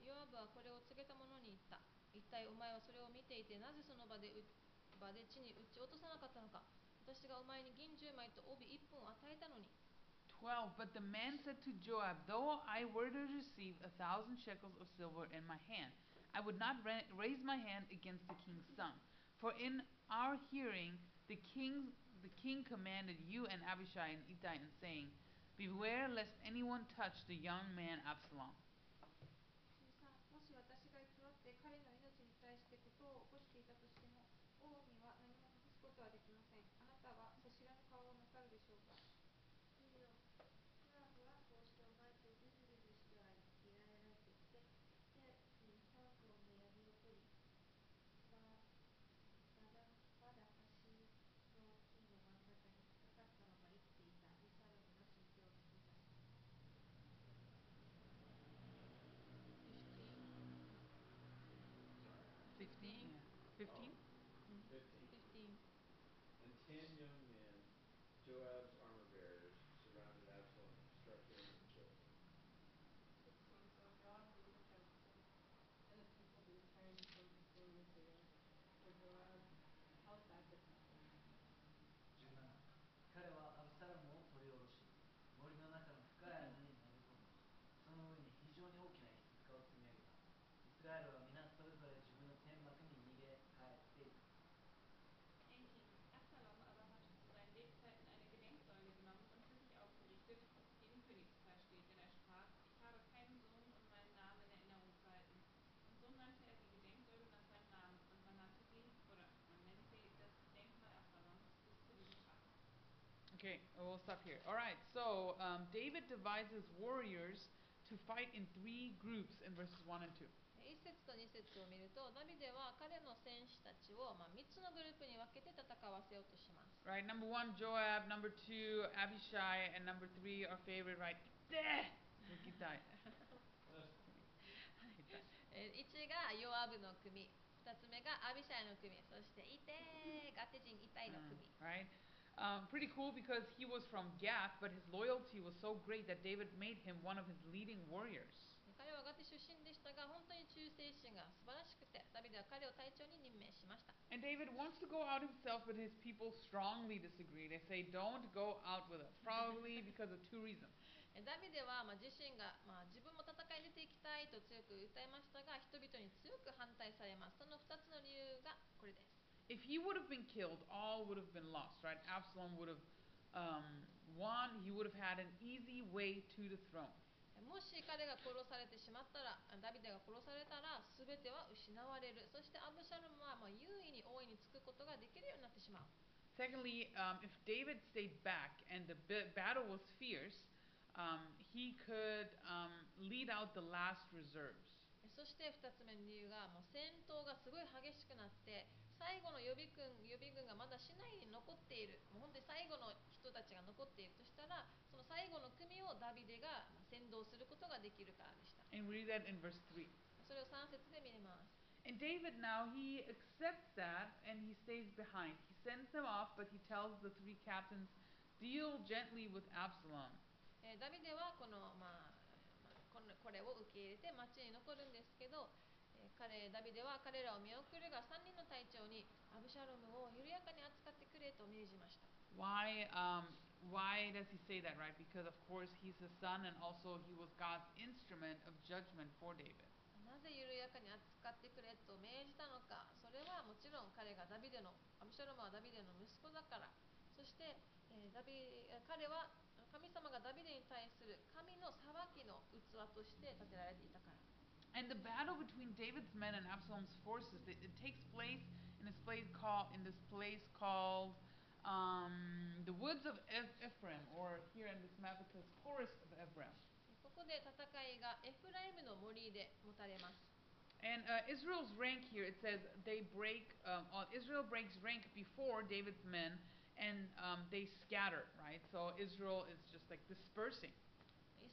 ヨアブはこれを告げた者に言った一体お前はそれを見ていてなぜその場でう場で地に打ち落とさなかったのか私がお前に銀10枚と帯1本を与えたのに 12. But the man said to Joab, Though I were to receive a thousand shekels of silver in my hand, I would not ra- raise my hand against the king's son. For in our hearing the king, the king commanded you and Abishai and Ittai, and saying, Beware lest anyone touch the young man Absalom. to Okay, we'll stop here. All right, so um, David divides his warriors to fight in three groups in verses 1 and 2. 1節と2節を見るとダビデは彼の戦士たちを、まあ、3つのグループに分けて戦わせようとします Right, number one, Joab. Number two, Abishai. And number three, our favorite, right? Deh! Hittite. え1がヨアブの組2つ目がアビシャイの組そしてイテーガテ人イタイの組 Right? Um, pretty cool because he was from Gath, but his loyalty was so great that David made him one of his leading warriors. 彼はガテ出身でしたが本当に忠誠心が素晴らしくてダビデは彼を隊長に任命しました And David wants to go out himself, but his people strongly disagree. They say, Don't go out with us. Probably because of two reasons. えダビデはまあ自身がまあ自分も戦いに出ていきたいと強く訴えましたが人々に強く反対されますその2つの理由がこれです If he would have been killed, all would have been lost, right? Absalom would have um, won. He would have had an easy way to the throne. もし彼が殺されてしまったらダビデが殺されたら全ては失われるそしてアブシャロムはまあ優位に大いにつくことができるようになってしまう Secondly, um, if David stayed back and the b- battle was fierce, um, he could um, lead out the last reserves. そして2つ目の理由がもう戦闘がすごい激しくなって 最後の予備軍,予備軍がまだ市内に残っているもう本当に最後の人たちが残っているとしたらその最後の組をダビデが先導することができるからでした。それを3節で見れます。And David now he accepts that and he stays behind. He sends them off, but he tells the three captains, deal gently with Absalom. ダビデはこの、まあ、これを受け入れて町に残るんですけど、彼ダビデは彼らを見送るが3人の隊長にアブシャロムを緩やかに扱ってくれと命じました Why, um, why does he say that, right? Because, of course, he's his son and also he was God's instrument of judgment for David. なぜ緩やかに扱ってくれと命じたのかそれはもちろん彼がダビデのアブシャロムはダビデの息子だからそして、えーダビえー彼は神様がダビデに対する神の裁きの器として建てられていたから And the battle between David's men and Absalom's forces, it, it takes place in this place called in this place called um, the woods of Eph- Ephraim, or here in this map it says forest of Ephraim. ここで戦いがエフライムの森で持たれます And uh, Israel's rank here, it says they break, um, uh, Israel breaks rank before David's men and um, they scatter, right? So Israel is just like dispersing.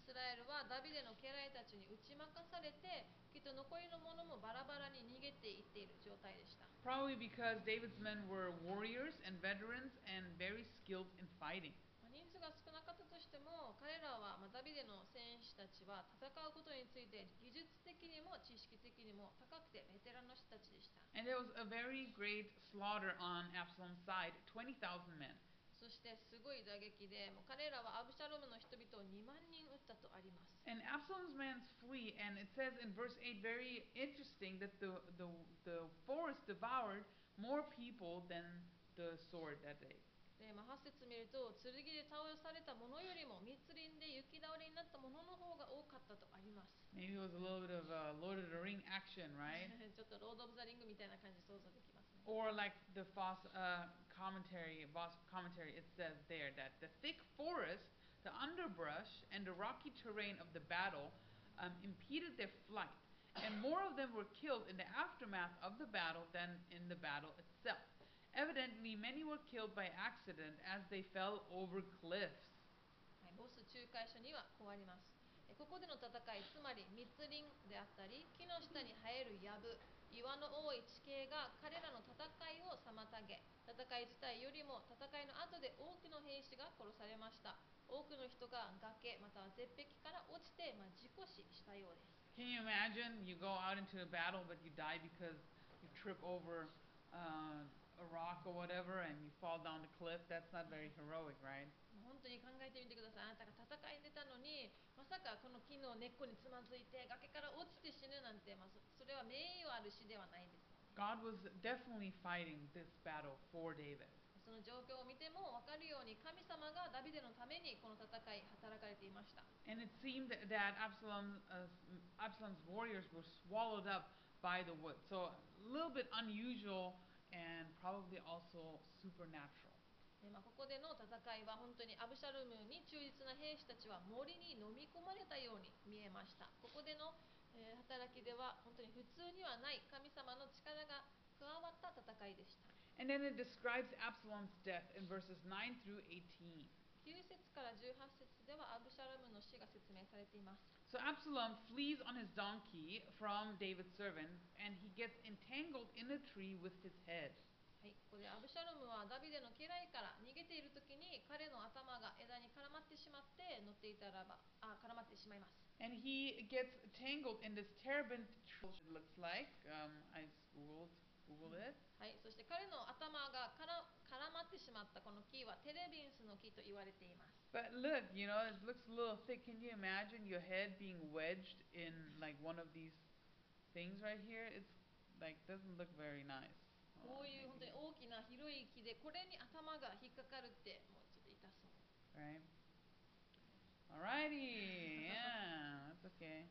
イスラエルはダビデの家来たちに打ち負かされてきっと残りの者もバラバラに逃げていっている状態でした Probably because David's men were warriors and veterans and very skilled in fighting. まあ人数が少なかったとしても彼らは、まあ、ダビデの戦士たちは戦うことについて技術的にも知識的にも高くてベテランの人たちでした And there was a very great slaughter on Absalom's side 20,000 men. そしてすごい打撃でもう彼らはアブシャロムの人々を2万人撃ったとあります And Absalom's men flee, and it says in verse 8, very interesting, that the, the, the forest devoured more people than the sword that day. で、まあ、8節見ると剣で倒された者よりも密林で雪倒れになった者の方が多かったとあります Maybe it was a little bit of a Lord of the Ring action, right? ちょっとロード・オブ・ザ・リングみたいな感じ想像できますね or like the Foss uh, commentary, Voss commentary, it says there that the thick forest, the underbrush, and the rocky terrain of the battle um, impeded their flight, and more of them were killed in the aftermath of the battle than in the battle itself. Evidently, many were killed by accident as they fell over cliffs. はい、ボス仲介書にはこうありますえここでの戦いつまり密林であったり木の下に生える藪 岩の多い地形が彼らの戦いを妨げ戦い自体よりも戦いの後で多くの兵士が殺されました多くの人が崖または絶壁から落ちて、まあ、事故死したようです Can you imagine you go out into a battle but you die because you trip over uh, a rock or whatever and you fall down the cliff? That's not very heroic, right? 当に考えてみてください。あなたが戦いでたのに、まさかこの木の根っこにつまずいて、崖から落ちて死ぬなんて、まあ、そ,れは名誉ある死ではないです。その状況を見ても分かるように神様がダビデのためにこの戦い働かれていました。でまあ、ここでの戦いは本当にアブシャルムに忠実な兵士たちは森に飲み込まれたように見えましたここでの、えー働きでは本当に普通にはない神様の力が加わった戦いでした And then it describes Absalom's death in verses 9 through 18. 9節から18節ではアブシャルムの死が説明されています So Absalom flees on his donkey from David's servant, and he gets entangled in a tree with his head. はい、ここでアブシャルムはダビデの家来から逃げている時に彼の頭が枝に絡まってしまって乗っていたらばあ絡まってしまいます And he gets tangled in this terebinth tree, it looks like. Um, I googled, googled it. はい、そして彼の頭がから絡まってしまったこの木はテレビンスの木と言われています But look, you know, it looks a little thick. Can you imagine your head being wedged in like one of these things right here? It's like doesn't look very nice. こういう本当に大きな広い木でこれに頭が引っかかるってもうちょっと痛そう Right? Alrighty, yeah, that's okay.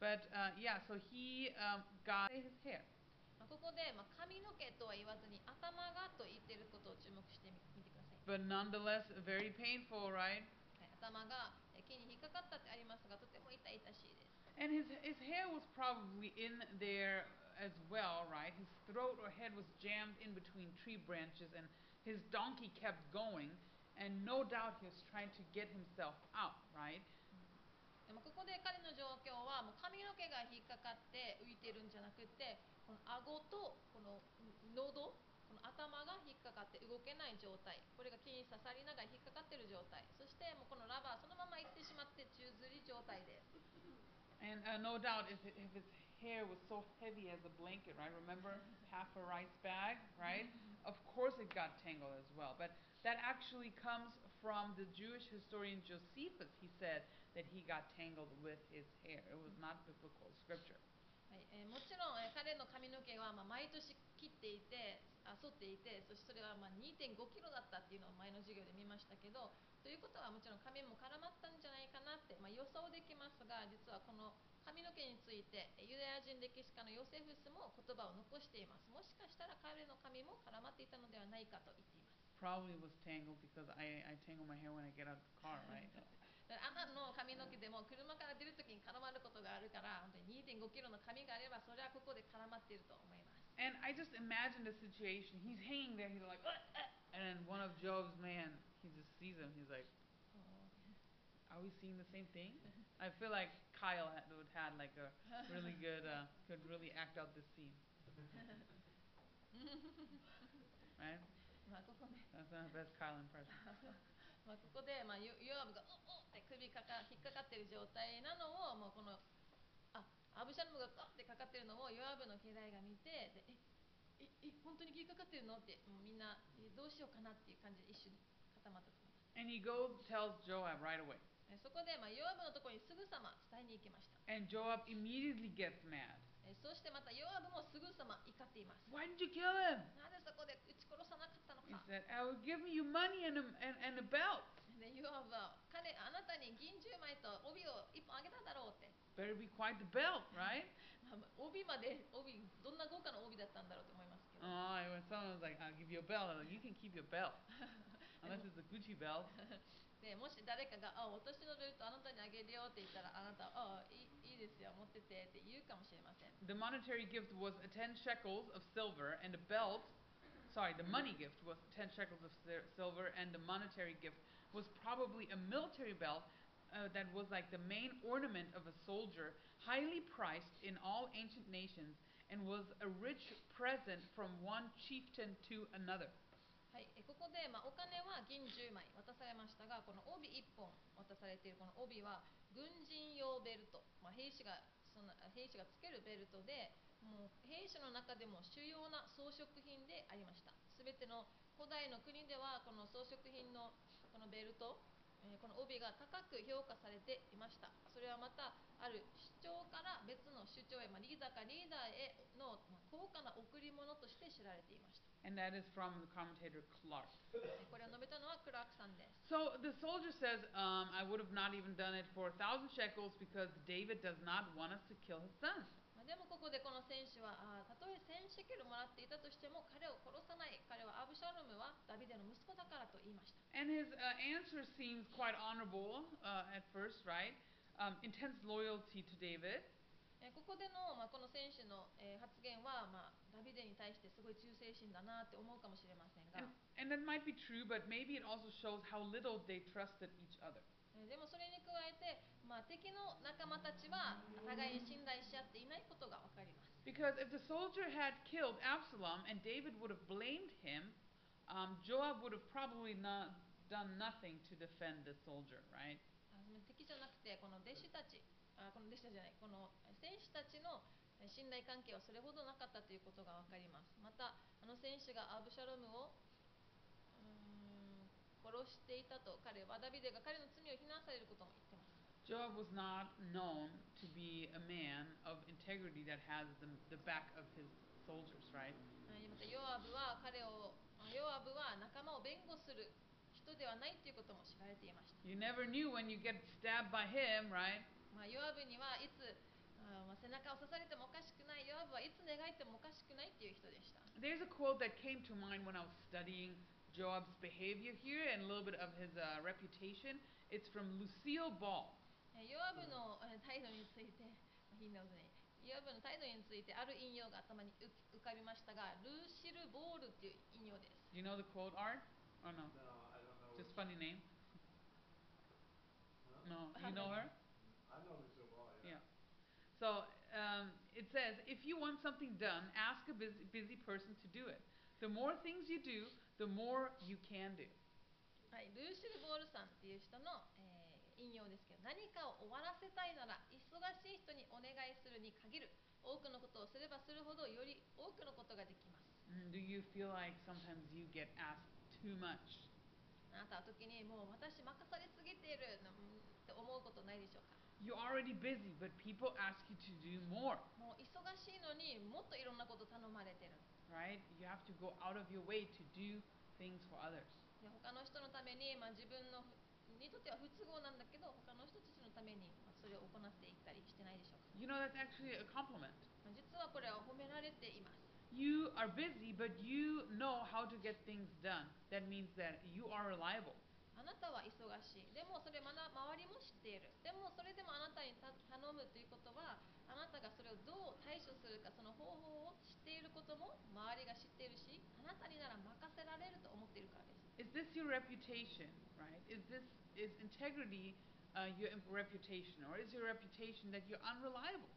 But uh, yeah, so he um, got his hair. まあここで、まあ、髪の毛とは言わずに頭がと言っていることを注目してみ見てください、But nonetheless, very painful, right? はい、頭がえ木に引っかかったってありますがとても痛々しいです And his, his hair was probably in there as well, right? His throat or head was jammed in between tree branches, and his donkey kept going. And no doubt he was trying to get himself out, right? でもここで彼の状況はもう髪の毛が引っかかって浮いてるんじゃなくてこの顎とこの喉この頭が引っかかって動けない状態これが木に刺さりながら引っかかってる状態そしてもうこのラバーそのままいってしまって宙吊り状態です And uh, no doubt if, it, if his hair was so heavy as a blanket, right? Remember half a rice bag, right? Of course it got tangled as well. But that actually comes from the Jewish historian Josephus. He said that he got tangled with his hair. It was not biblical scripture. はいえーもちろん、えー彼の髪の毛はまあ毎年切っていて あ剃っていてそしてそれはまあ2 5キロだったっていうのを前の授業で見ましたけどということはもちろん髪も絡まったんじゃないかなって、まあ、予想できますが実はこの髪の毛についてえーユダヤ人歴史家のヨセフスも言葉を残しています。もしかしたら彼の髪も絡まっていたのではないかと言っています。Probably was tangled because I, I tangle my hair when I get out of the car, right? あなたの髪の毛でも車から出るときに絡まることがあるから本当に2 5キロの髪があればそれはここで絡まっていると思います And I just imagine the situation. He's hanging there. He's like, "Uh, uh," and then one of Job's man, he just sees him. He's like, "Are we seeing the same thing?" I feel like Kyle had, would had like a really good, uh, could really act out this scene, right? まあここで That's my best Kyle impression. まあここで、まあ、ヨヨアブが「おっ!」って首かか引っかかってる状態なのをもうこのあ アブシャルムがガッてかかってるのをヨアブの家来が見てでえええ本当に引っかかってるの？ってもうみんなえどうしようかなっていう感じで一瞬固まったと思います。And he goes, tells Joab right そこで、まあ、ヨアブのところにすぐさま伝えに行きました。And Joab immediately gets mad. えそしてまたヨアブもすぐさま怒っています。Why didn't you kill him? なぜそこで撃ち殺さなかったの He か said, "I will give you money and a, and, and a belt. でヨアブは彼あなたに銀10枚と帯を一本あげただろうって Better be quite the belt, right?" まあまあ帯まで帯どんな豪華な帯だったんだろうと思いますけど Oh, when someone was like, "I'll give you a belt," I'm like, you can keep your belt, unless it's a Gucci belt. でもし誰かが「あ私のベルトあなたにあげるよ」って言ったらあなたは「あいいいいですよ持ってて」って言うかもしれません The monetary gift was uh, 10 shekels of silver, and the belt, sorry, the money gift was 10 shekels of sil- silver, and the monetary gift was probably a military belt uh, that was like the main ornament of a soldier, highly priced in all ancient nations, and was a rich present from one chieftain to another. はい、えここで、まあ、お金は銀10枚渡されましたがこの帯1本渡されているこの帯は軍人用ベルト、まあ、兵士がその兵士がつけるベルトでもう兵士の中でも主要な装飾品でありましたすべての古代の国ではこの装飾品のこのベルトえーこの帯が高く評価されていましたそれはまたある主張から別の主張へ、まあ、リーダーかリーダーへの、まあ、高価な贈り物として知られていました And that is from the commentator Clark. えこれを述べたのはクラークさんです So the soldier says, um, I would have not even done it for a thousand shekels because David does not want us to kill his sons. まあでもここでこの選手はたとえ1000シェケルもらっていたとしても彼を殺さない彼はアブシャロムはダビデの息子だからと言いました And his uh, answer seems quite honorable uh, at first, right? Um, intense loyalty to David. えーここでの、まあ、この選手の、えー発言は、まあ、ダビデに対してすごい忠誠心だなって思うかもしれませんが And, and that might be true, but maybe it also shows how little they trusted each other. えーでもそれに加えて、まあ、敵の仲間たちは互いに信頼し合っていないことが分かります。Because if the soldier had killed Absalom and David would have blamed him, um, Joab would have probably not done nothing to defend the soldier, right? 敵じゃなくてこの弟子たちあこの弟子たちじゃないこの選手たちのえー信頼関係はそれほどなかったということが分かります。またあの選手がアブシャロムを殺していたと彼はダビデが彼の罪を非難されることも言 Joab was not known to be a man of integrity that has the, the back of his soldiers, right? はいまたヨアブは彼をあヨアブは仲間を弁護する人ではないということも知られていました You never knew when you get stabbed by him, right? まあ、ヨアブにはいつあーまあ背中を刺されてもおかしくないヨアブはいつ願いてもおかしくないっていう人でした There's a quote that came to mind when I was studying Joab's behavior here and a little bit of his uh, reputation. It's from Lucille Ball. えーヨアブのえー態度について、まあ he knows me ヨアブの態度についてある引用が頭に浮浮かびましたがルーシル・ボールっていう引用です Do you know the quote, Art? Or no? No, I don't know. Just which- funny name? Huh? No. You know her? I know Lucille Ball, yeah. Yeah. So um, it says, if you want something done, ask a busy, busy person to do it. The more things you do, the more you can do. はい、ルーシル・ボールさんっていう人の、えー 引用ですけど何かを終わらせたいなら忙しい人にお願いするに限る多くのことをすればするほどより多くのことができます Mm, Do you feel like sometimes you get asked too much? あなたは時にもう私任されすぎているって思うことないでしょうか You're already busy, but people ask you to do more, もう忙しいのにもっといろんなこと頼まれてる right? You have to go out of your way to do things for others. で他の人のために、まあ、自分のふにとっては不都合なんだけど他の人たちのために、まあ、それを行っていったりしてないでしょうか、You know, that's actually a compliment. まあ、実はこれは褒められています You are busy, but you know how to get things done. That means that you are reliable. あなたは忙しいでもそれまだ周りも知っているでもそれでもあなたにた頼むということはあなたがそれをどう対処するかその方法を知っていることも周りが知っているしあなたになら任せられると思っているからです Is this your reputation, right? Is this is integrity uh, your reputation, or is your reputation that you're unreliable?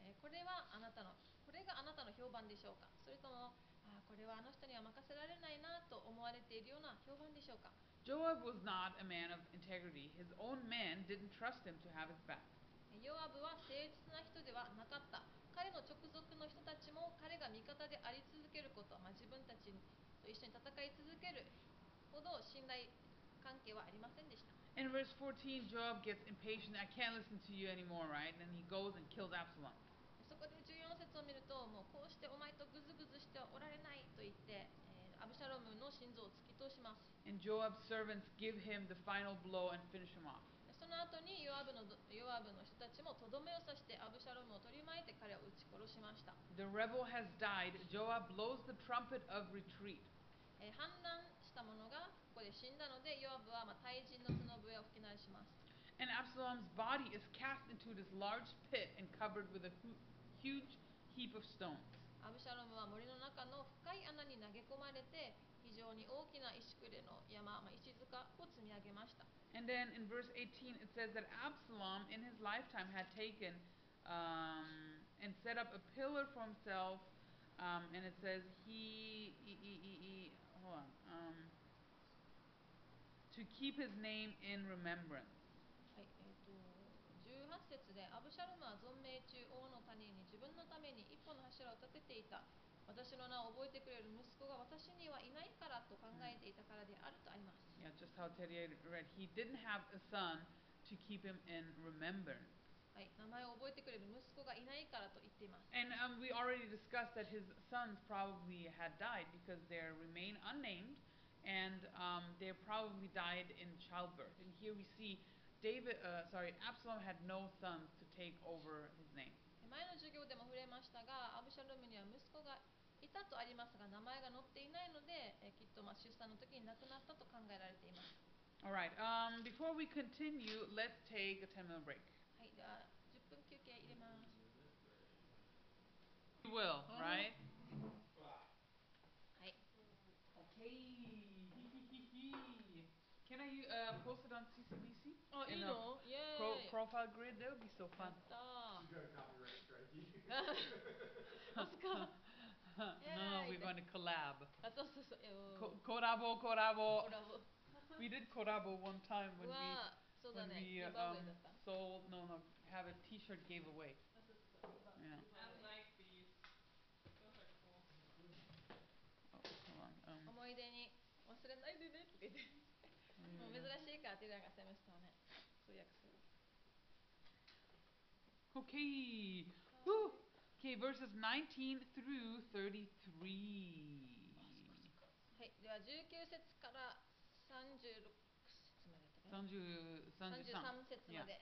えーこれはあなたのこれがあなたの評判でしょうかそれともあーこれはあの人には任せられないなと思われているような評判でしょうか Joab was not a man of integrity. His own men didn't trust him to have his back. えーヨアブは誠実な人ではなかった彼の直属の人たちも彼が味方であり続けること、まあ、自分たちと一緒に戦い続けるほど信頼関係はありませんでした In verse 14, Joab gets impatient. I can't listen to you anymore, right? And he goes and kills Absalom. そこで14節を見るともうこうしてお前とグズグズしてはおられないと言って、えーアブシャロムの心臓を突き通します And Joab's servants give him the final blow and finish him off. その後にヨアブのヨアブの人たちもとどめを刺してアブシャロムを取り巻いて彼を撃ち殺しました、The rebel has died. Joab blows the trumpet of retreat. えー反乱した者がここで死んだのでヨアブはまあ対人の角笛を吹き鳴らします And Absalom's body is cast into this large pit and covered with a hu- huge heap of stones. アブシャロムは森の中の深い穴に投げ込まれて非常に大きな石くれの山、まあ、石塚を積み上げました And then in verse 18, it says that Absalom, in his lifetime, had taken um, and set up a pillar for himself. Um, and it says he, e, e, e, e, hold on, um, to keep his name in remembrance. はい、えー、と18節でアブシャロムは存命中王の谷に自分のために一本の柱を立てていた私の名を覚えてくれる息子が私にはいないからと考えていたからであるとあります Yeah, just how Teddy read. He didn't have a son to keep him in remembrance. はい、名前を覚えてくれる息子がいないからと言っています And um, we already discussed that his sons probably had died because they remain unnamed and um, they probably died in childbirth. And here we see David, uh, sorry, Absalom had no sons to take over his name. 前の授業でも触れましたがアブシャロムには息子がいたとありますが名前が載っていないので、えーきっとまあ出産の時に亡くなったと考えられています All right, um, before we continue, let's take a 10 minute break. will, right? Right. Okay. Can I uh, post it on CCBC? Oh, you know, yeah. Pro profile grid, that would be so fun. Ah. You got a copyright strike. no, we're going to collab. Co Corabo, Corabo. We did Corabo one time when we when we uh, um, sold no no have a T-shirt giveaway. Yeah. って言ってもう珍しいからティラが攻めしたね通訳する okay. Whew. Okay, verses 19 through 33. はいでは19節から36節までやったかな30 33節ま Yeah. で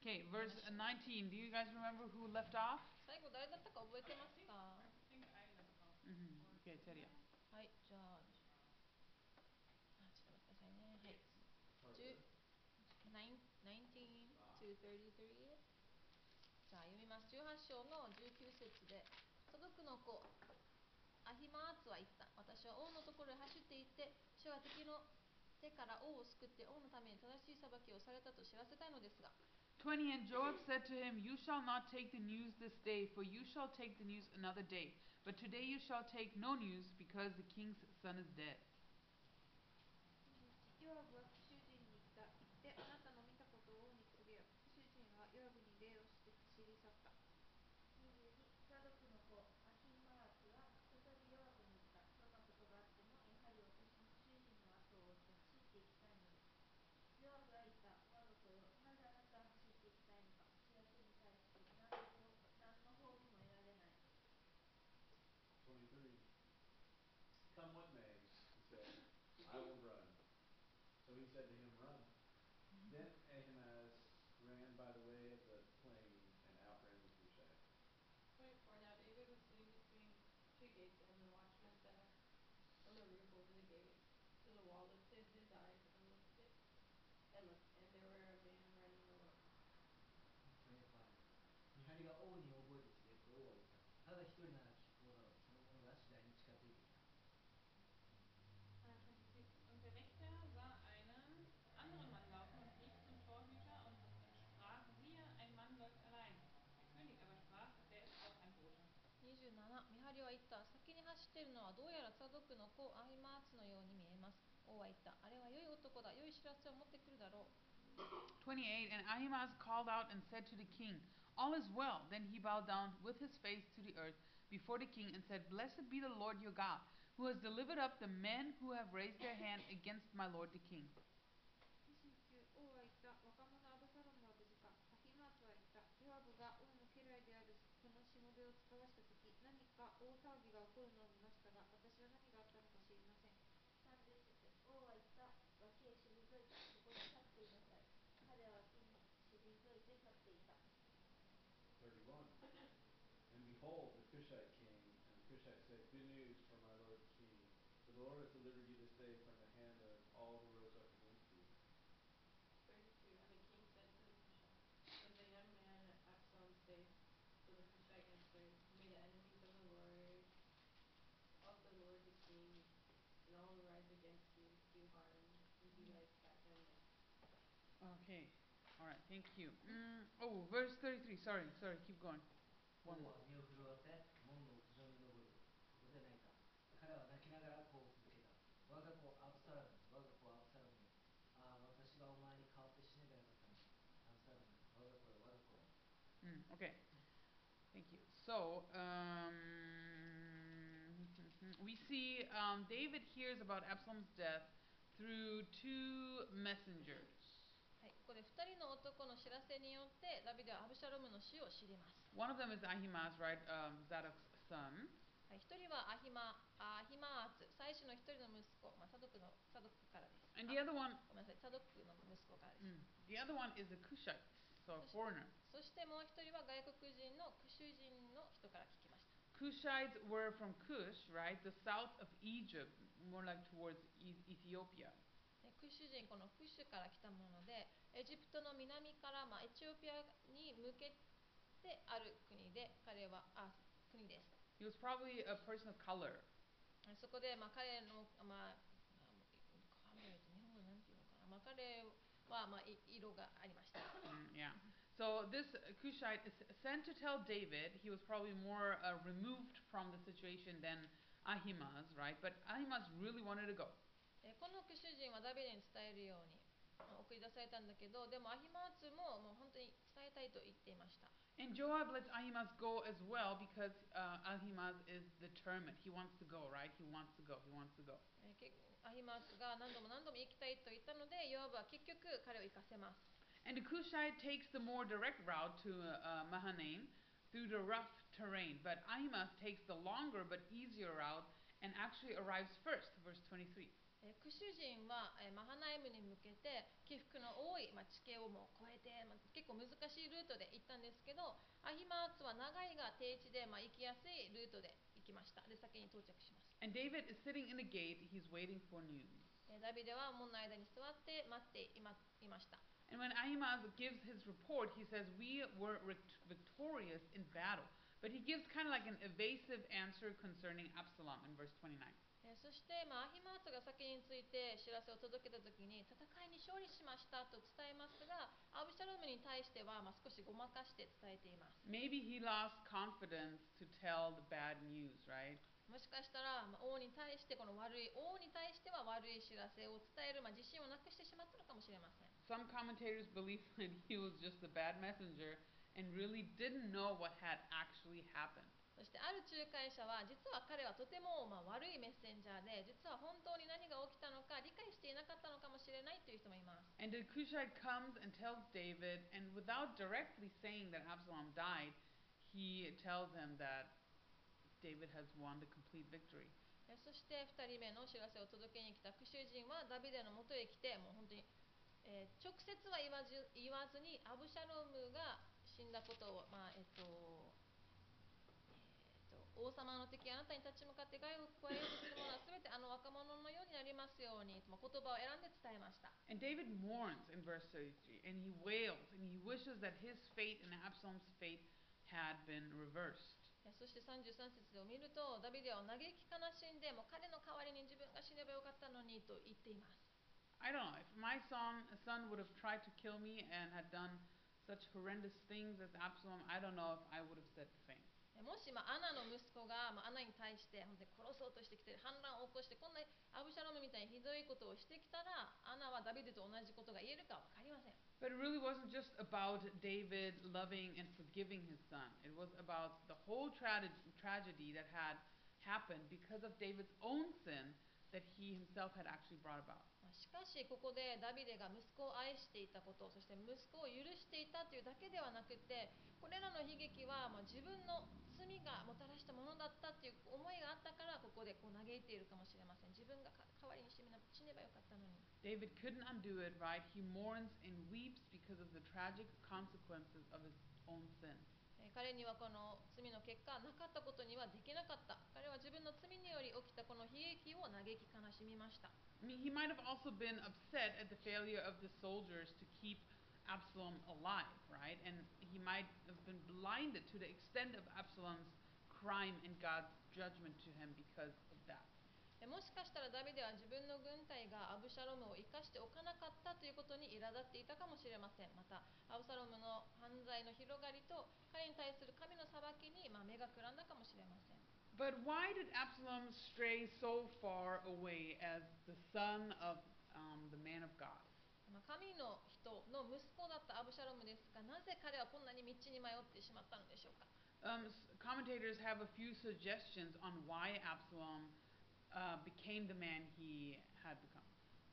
Okay, verse 19. Do you guys remember who left off? 最後誰だったか覚えてますか I think I left off. hmm Okay, Teria. はいじゃあ 33じゃあ読みます18章の19節でサドクの子アヒマーツは言った私は王のところへ走って行って主が敵の手から王を救って王のために正しい裁きをされたと知らせたいのですが20 And Joab said to him, You shall not take the news this day, for you shall take the news another day. But today you shall take no news, because the king's son is dead. ヨ said to him, Run. Then Ahimaaz ran by the way of the plain and outran the Cushite. 24 Now David was sitting between two gates, and どうやらサドクの子アヒマーツのように見えます王は言ったあれは良い男だ良い知らせを持ってくるだろう28 And Ahimaaz called out and said to the king, All is well. Then he bowed down with his face to the earth before the king and said, Blessed be the Lord your God, who has delivered up the men who have raised their hand against my lord the king. Behold, the Cushite came, and the Cushite said, Good news for my lord the king, for the Lord has delivered you this day from the hand of all who rose up against you. 32 And the king said to the Cushite, Is the young man Absalom safe? So the Cushite answered, May the enemies of the Lord of the Lord the king and all who rise against you do harm, and he lies back young man. Okay. All right, thank you. Mm, oh, verse 33. Sorry, sorry, keep going. 王 One more. は身を震わせ門の屋上に登りそこで泣いた彼は泣きながらこう続けた我が子アブサロム我が子アブサロムよああ私がお前に代わって死ねばよかったのにアブサロム我が子よ我が子よ Mm, okay. Thank you. So, um, we see um, David hears about Absalom's death through two messengers. はい、ここで2人の男の知らせによってダビデはアブシャロムの死を知ります。One of them is Ahimaaz, right? Um, Zadok's son. はい、1人はアヒマアヒマーツ、祭司の1人の息子、まあ、サドクのサドクからです。And the other one, ごめんなさい、サドクの息子からです。mm, the other one is the Cushites, so a foreigner. そしてもう1人は外国人のクシュ人の人から聞きました。Cushites were from Cush, right? The south of Egypt, more like towards e- Ethiopia. でクシュ人、このクシュから来たもので、エジプトの南から、まあ、エチオピアに向けてある国で、彼は、あ、国です。He was probably a person of color. そこで、まあ、彼の、まあ、カメラって日本語なんていうのかな、まあ、彼は、まあ、い色がありました。Mm, yeah. So this Cushite is sent to tell David he was probably more uh, removed from the situation than Ahimaaz, right? But Ahimaaz really wanted to go. この副主人はダビデに伝えるように送り出されたんだけど、でもアヒマーツももう本当に伝えたいと言っていました。And Joab lets Ahimaaz go as well because uh, Ahimaaz is determined. He wants to go, right? He wants to go. He wants to go. アヒマーツが何度も何度も行きたいと言ったので、ヨアブは結局彼を行かせます。And the Cushite takes the more direct route to uh, uh, Mahanaim through the rough terrain, but Ahimaaz takes the longer but easier route and actually arrives first, verse 23. えークシュ人は、えーマハナイムに向けて起伏の多い、まあ、地形をもう越えて、まあ、結構難しいルートで行ったんですけどアヒマーツは長いが低地で、まあ、行きやすいルートで行きましたで先に到着します And David is sitting in the gate. He's waiting for news. えーダビデは門の間に座って待っていまいました And when Ahimaaz gives his report, he says, We were victorious in battle. But he gives kind of like an evasive answer concerning Absalom in verse 29. えーそして、まあ、アヒマーツが先について知らせを届けた時に戦いに勝利しましたと伝えますがアブシャロムに対しては、まあ、少しごまかして伝えています Maybe he lost confidence to tell the bad news, right? もしかしたら、まあ、王に対してこの悪い王に対しては悪い知らせを伝える、まあ、自信をなくしてしまったのかもしれません Some commentators believe that he was just a bad messenger and really didn't know what had actually happened. そしてある仲介者は実は彼はとても、まあ、悪いメッセンジャーで実は本当に何が起きたのか理解していなかったのかもしれないという人もいます And the Cushite comes and tells David, and without directly saying that Absalom died, he tells him that David has won the complete victory. えそして2人目の知らせを届けに来たクシュ人はダビデのもとへ来てもう本当に、えー直接は言わず言わずにアブシャロムが死んだことを、まあえっとえっと王様の敵あなたに立ち向かって害を加えようとする者は全てあの若者のようになりますように、まあ、言葉を選んで伝えました And David mourns in verse 33, and he wails, and he wishes that his fate and Absalom's fate had been reversed. えそして33節を見るとダビデは嘆き悲しんでもう彼の代わりに自分が死ねばよかったのにと言っています I don't know, if my son, son would have tried to kill me and had done such horrendous things as Absalom, I don't know if I would have said もし、まあ、アナの息子が、まあ、アナに対して本当に殺そうとしてきて反乱を起こしてこんなアブシャロムみたいにひどいことをしてきたらアナはダビデと同じことが言えるか分かりません But it really wasn't just about David loving and forgiving his son. It was about the whole tra- tragedy that had happened because of David's own sin that he himself had actually brought about. しかしここでダビデが息子を愛していたことそして息子を許していたというだけではなくてこれらの悲劇はまあ自分の罪がもたらしたものだったっていう思いがあったからここでこう嘆いているかもしれません。自分が代わりに死ねばよかったのに。David couldn't undo it, right? He mourns and weeps because of the tragic consequences of his own sins 彼にはこの罪の結果なかったことにはできなかった彼は自分の罪により起きたこの悲劇を嘆き悲しみました I mean, he might have also been upset at the failure of the soldiers to keep Absalom alive, right? And he might have been blinded to the extent of Absalom's crime and God's judgment to him because もしかしたらダビデは自分の軍隊がアブシャロムを生かしておかなかったということに苛立っていたかもしれません。またアブサロムの犯罪の広がりと彼に対する神の裁きに、まあ、目がくらんだかもしれません。But why did Absalom stray so far away as the son of um, the man of God? まあ神の人の息子だったアブシャロムですがなぜ彼はこんなに道に迷ってしまったのでしょうか？Um, commentators have a few suggestions on why Absalom uh, became the man he had become.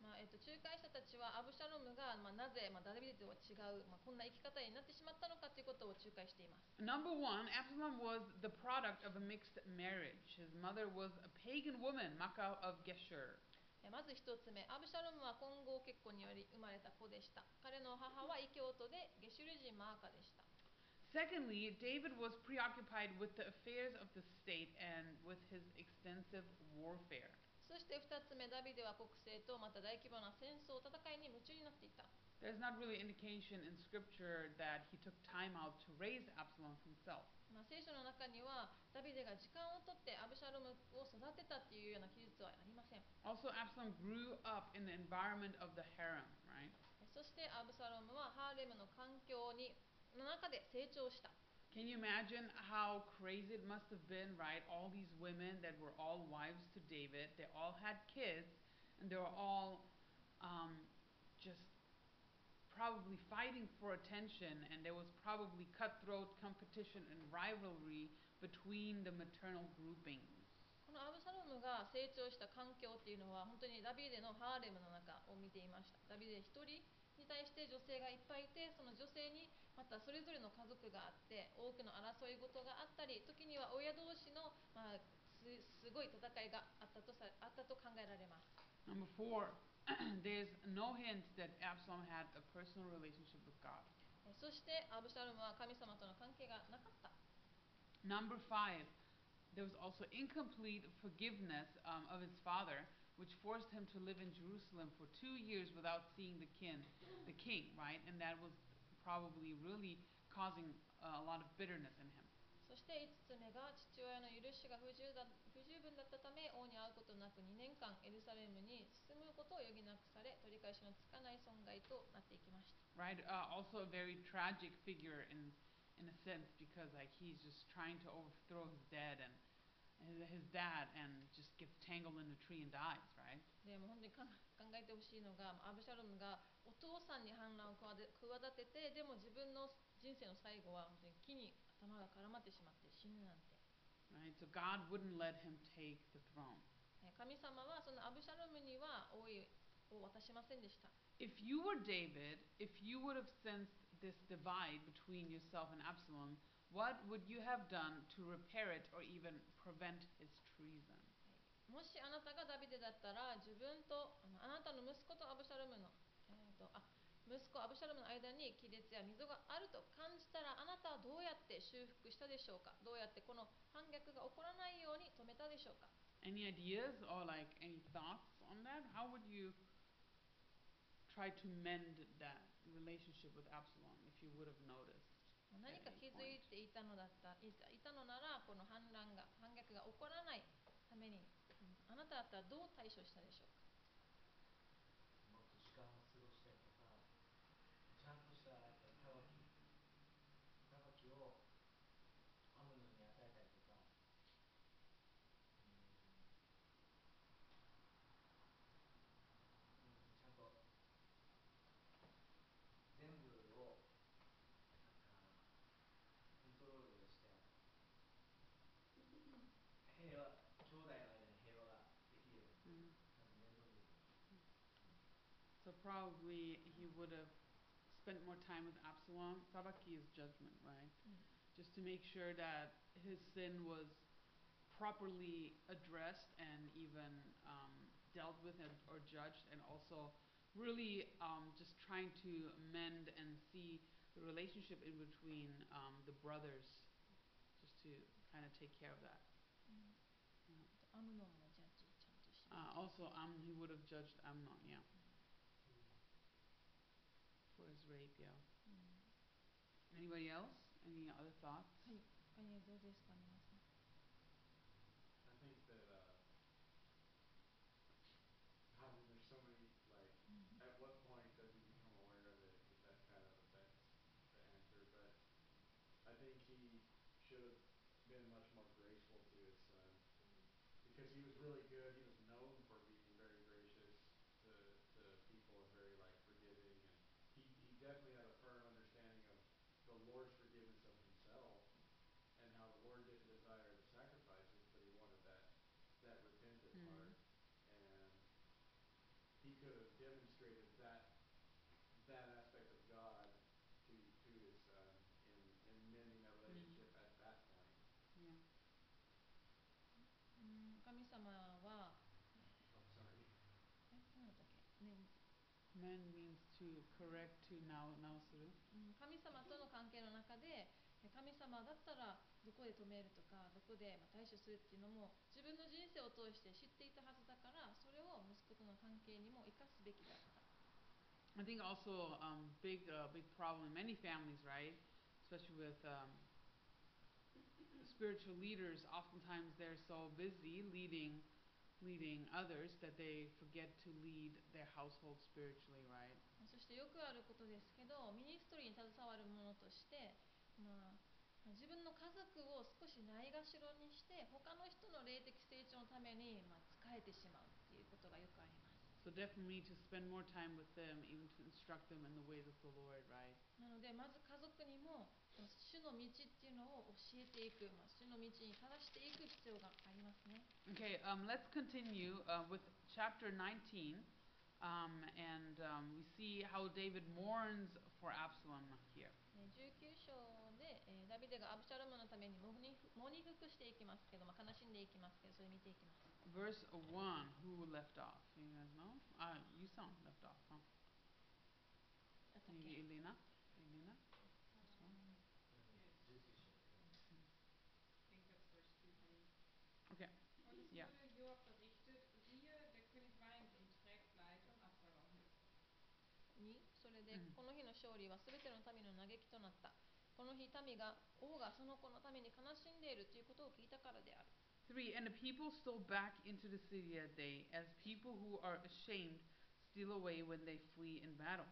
まあえっと仲介者たちはアブシャロムが、まあ、なぜ、まあ、ダビデとは違う、まあ、こんな生き方になってしまったのかということを仲介しています Number one, Absalom was the product of a mixed marriage. His mother was a pagan woman, Makkah of Geshur. えまず一つ目アブシャロムは混合結婚により生まれた子でした彼の母は異教徒でゲシュル人マーカでした Secondly, David was preoccupied with the affairs of the state and with his extensive warfare. そして二つ目ダビデは国政とまた大規模な戦争戦いに夢中になっていた There's not really indication in scripture that he took time out to raise Absalom himself. まあ、聖書の中にはダビデが時間をとってアブシャロムを育てたっていうような記述はありません Also, Absalom grew up in the environment of the harem, right? そしてアブサロムはハーレムの環境にの中で成長した Can you imagine how crazy it must have been, right? All these women that were all wives to David, they all had kids, and they were all um, just probably fighting for attention, and there was probably cutthroat competition and rivalry between the maternal groupings. このアブサロムが成長した環境っていうのは本当にダビデのハーレムの中を見ていましたダビデ一人に 対して女性がいっぱいいてその女性にまたそれぞれの家族があって多くの争い事があったり時には親同士の、まあ、すすごい戦いがあったとさあったと考えられます Number four, there's no hint that Absalom had a personal relationship with God. えそしてアブシャロムは神様との関係がなかった Number five, there was also incomplete forgiveness um, of his father, which forced him to live in Jerusalem for two years without seeing the kin, the king, right? And that was probably really causing uh, a lot of bitterness in him. そして5つ目が父親の許しが不十だ不十分だったため王に会うことなく2年間エルサレムに進むことを余儀なくされ取り返しのつかない損害となっていきました Right? Uh, also a very tragic figure in, in a sense because like he's just trying to overthrow his dad and his, his dad and just gets tangled in a tree and dies, right? でもう本当にかん考えてほしいのがアブシャロムがお父さんに反乱を企ててでも自分の人生の最後は本当に木に頭が絡まってしまって死ぬなんて Right? So God wouldn't let him take the throne. え神様はそのアブシャロムには王位を渡しませんでした If you were David, if you would have sensed this divide between yourself and Absalom, what would you have done to repair it or even prevent his treason? もしあなたがダビデだったら自分とあのあなたの息子とアブシャロムの、えー、とあ息子アブシャロムの間に亀裂や溝があると感じたらあなたはどうやって修復したでしょうかどうやってこの反逆が起こらないように止めたでしょうか Any ideas or like any thoughts on that? How would you try to mend that relationship with Absalom if you would have noticed? 何か気づいていたのだったいたのならこの反乱が反逆が起こらないために、あなただったらどう対処したでしょうか？probably he would have spent more time with Absalom. Sabaki is judgment, right? Mm. Just to make sure that his sin was properly addressed and even um, dealt with and, or judged, and also really um, just trying to mend and see the relationship in between um, the brothers, just to kind of take care of that. Mm. Yeah. Uh, also, Am, he would have judged Amnon, yeah rape you. Mm. Anybody else? Any other thoughts? I think that uh, there's so many like mm-hmm. at what point does he become aware that kind of affects the answer, but I think he should have been much more graceful to his son mm. because he was really good. He was could have demonstrated that that aspect of God to to his son in in mending that relationship Mm. at that point. Yeah. 神様は Oh sorry. え何だったっけね Mend means to correct, to 直直する。うん神様との関係の中でえ神様だったらどこで止めるとかどこでまあ対処するっていうのも自分の人生を通して知っていたはずだからそれを息子との関係にも生かすべきだった I think also um big uh big problem in many families, right? Especially with um spiritual leaders, oftentimes they're so busy leading leading others that they forget to lead their household spiritually, right? そしてよくあることですけどミニストリーに携わる者としてまあ自分の家族を少しないがしろにして他の人の霊的成長のためにまあ使えてしまうっていうことがよくあります So definitely to spend more time with them, even to instruct them in the ways of the Lord, right? なのでまず家族にも主の道っていうのを教えていく、まあ、主の道に正していく必要がありますね Okay, um, let's continue uh, with chapter 19. Um, and um, we see how David mourns for Absalom here. えー19章で、えーダビデがアブシャロムのために喪に服していきますけど、まあ、悲しんでいきますけどそれ見ていきます Verse 1, who left off? You guys know? Ah, you saw left off, huh? Maybe け Elena? Elena? This one? 19章4 I think that's verse two, honey. Okay, Und es Ja. wurde Joab berichtet, siehe, der König weint und trägt Leid um Absalom. 2それで、うんこの日の勝利はすべての民の嘆きとなったこの日民が王がその子のために悲しんでいるということを聞いたからである 3. And the people stole back into the city that day, as people who are ashamed steal away when they flee in battle.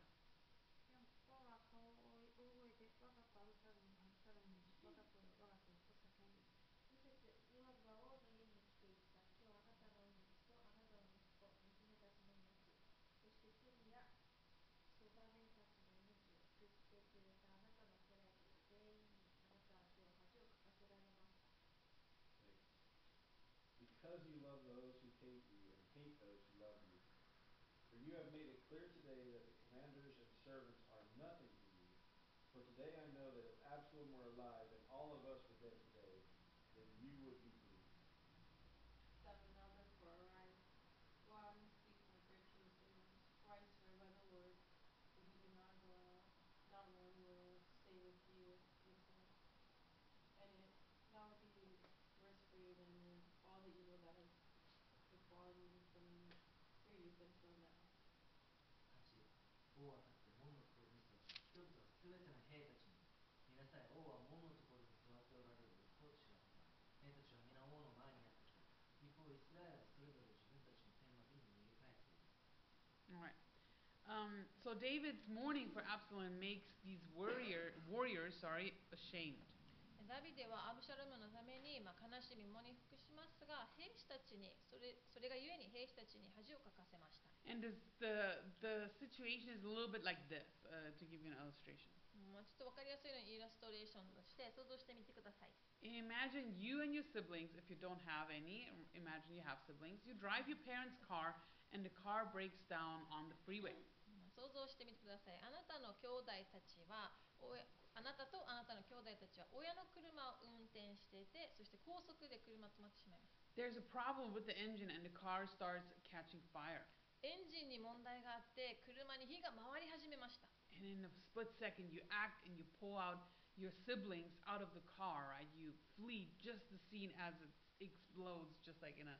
For you have made it clear today that the commanders and servants are nothing to you. For today I know that if Absalom were alive and all of us were dead today, then you would be pleased. 7 Now therefore arise, go out and speak great king of Syrians, for I swear by the Lord that he did not out, not one will stay with you. And it that would be worse for you than all the evil that has befallen you from your youth until now. 8王は立って門のところに座った人々はすべての兵たちに見なさい王は門のところに座っておられると知らせた兵たちは皆王の前にやってきた一方イスラエルはそれぞれ自分たちの天幕に逃げ帰っている Alright. Um, so David's mourning for Absalom makes these warrior, warriors sorry, ashamed. ダビデはアブシャロムのために、まあ、悲しみ喪に服しますが兵士たちにそれそれがゆえに兵士たちに恥をかかせました And this, the, the situation is a little bit like this, uh, to give you an illustration. まあ、ちょっと分かりやすいようにイラストレーションとして想像してみてください Imagine you and your siblings, if you don't have any, imagine you have siblings, you drive your parents' car and the car breaks down on the freeway. まあ想像してみてくださいあなたの兄弟たちはおやあなたとあなたの兄弟たちは親の車を運転していてそして高速で車止まってしまいます There's a problem with the engine and the car starts catching fire. エンジンに問題があって車に火が回り始めました And in a split second, you act and you pull out your siblings out of the car, right? You flee just the scene as it explodes, just like in a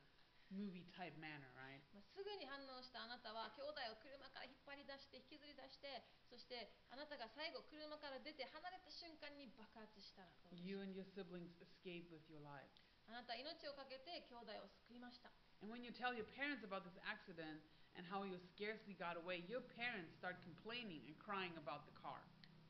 movie type manner, right? まあ、すぐに反応したあなたは兄弟を車から引っ張り出して引きずり出してそしてあなたが最後車から出て離れた瞬間に爆発したらどうでしょ You う and your siblings escape with your lives. あなたは命を懸けて兄弟を救いました And when you tell your parents about this accident and how you scarcely got away, your parents start complaining and crying about the car.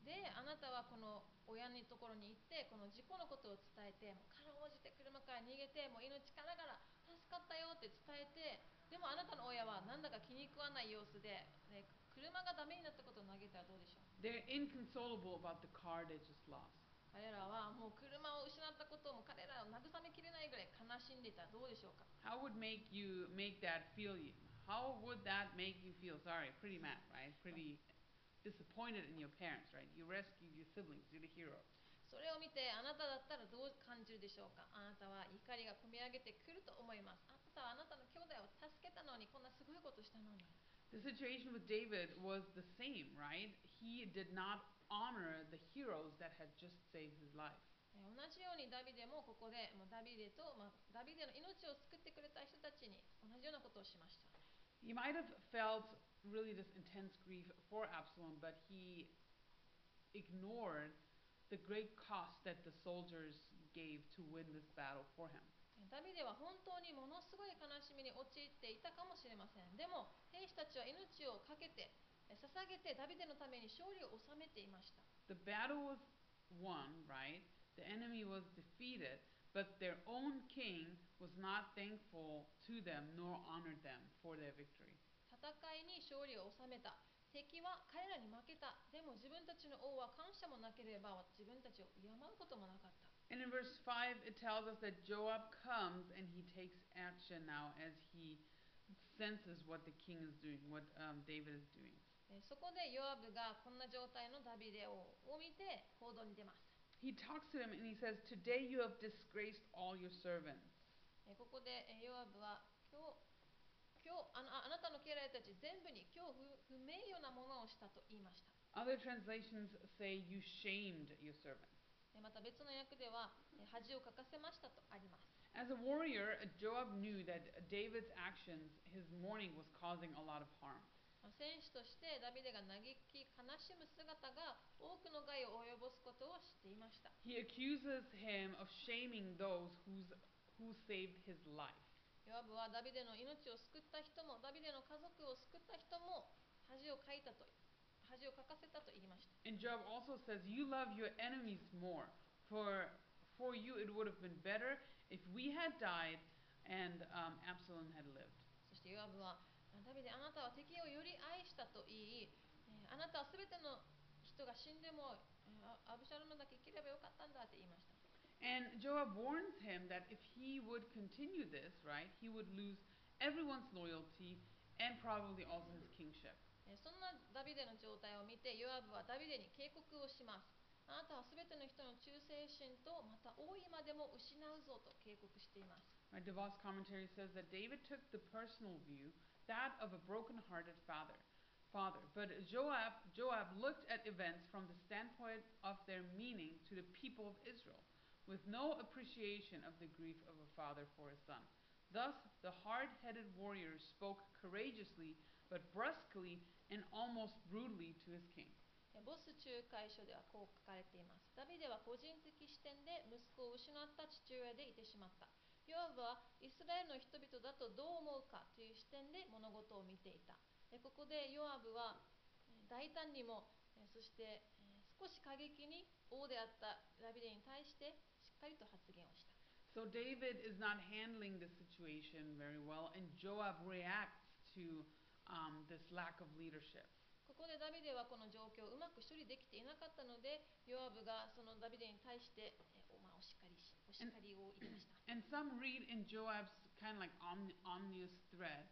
であなたははこの親のところに行ってこの事故のことを伝えてもうかろうじて車から逃げてもう命からがら助かったよって伝えてでもあなたの親はなんだか気に食わない様子で、ね、車がダメになったことを嘆いたらどうでしょう？They're inconsolable about the car they just lost. 彼らはもう車を失ったことをもう彼らを慰めきれないぐらい悲しんでいたらどうでしょうか？How would make you make that feel you? How would that make you feel? Sorry, pretty mad, right? Pretty disappointed in your parents, right? You rescued your siblings, you're the hero. それを見てあなただったらどう感じるでしょうかあなたは怒りがこみ上げてくると思いますあなたはあなたの兄弟を助けたのにこんなすごいことしたのに The situation with David was the same, right? He did not honor the heroes that had just saved his life. えー同じようにダビデもここでダビデと、まあ、ダビデの命を救ってくれた人たちに同じようなことをしました He might have felt really this intense grief for Absalom, but he ignored the great cost that the soldiers gave to win this battle for him. えーダビデは本当にものすごい悲しみに陥っていたかもしれませんでも兵士たちは命を懸けてえー捧げてダビデのために勝利を収めていました The battle was won, right? The enemy was defeated, but their own king was not thankful to them nor honored them for their victory. 戦いに勝利を収めた敵は彼らに負けたでも自分たちの王は感謝もなければ自分たちを敬うこともなかった And in verse 5, it tells us that Joab comes and he takes action now as he senses what the king is doing, what um, David is doing. えーそこでヨアブがこんな状態のダビデをを見て行動に出ます He talks to him and he says, Today you have disgraced all your servants. えーここでえーヨアブは今日今日あのああなたの家来たち全部に今日不不名誉なものをしたと言いました Other translations say, You shamed your ーまた別の訳ではえー恥をかかせましたとあります As a warrior, Joab knew that David's actions, his mourning, was causing a lot of harm. まあ戦士としてダビデが嘆き悲しむ姿が多くの害を及ぼすことを知っていました He accuses him of shaming those who's, who saved his life. ヨアブはダビデの命を救った人もダビデの家族を救った人も恥をかいたと恥をかかせたと言いました And Job also says, You love your enemies more. For, for you it would have been better if we had died and um, Absalom had lived. そしてヨアブはダビデあなたは敵をより愛したと言いえーあなたは全ての人が死んでもアブシャロムだけ生きればよかったんだって言いました And Joab warns him that if he would continue this, right, he would lose everyone's loyalty and probably also his kingship. えーそんなダビデの状態を見てヨアブはダビデに警告をしますあなたは全ての人の忠誠心とまた王位までも失うぞと警告しています Right, DeVos commentary says that David took the personal view, that of a broken-hearted father. Father, but Joab, Joab looked at events from the standpoint of their meaning to the people of Israel, With no appreciation of the grief of a father for his son. Thus, the hard-headed warrior spoke courageously, but brusquely and almost brutally to his king. ボス仲介書ではこう書かれていますダビデは個人的視点で息子を失った父親でいてしまったヨアブはイスラエルの人々だとどう思うかという視点で物事を見ていたここでヨアブは大胆にもそして少し過激に王であったダビデに対してしっかりと発言をした So David is not handling the situation very well, and Joab reacts to um, this lack of leadership. ここでダビデはこの状況をうまく処理できていなかったのでヨアブがそのダビデに対してえお,、まあ、お叱りしお叱りを入れました And some read in Joab's kind of like omni- ominous threat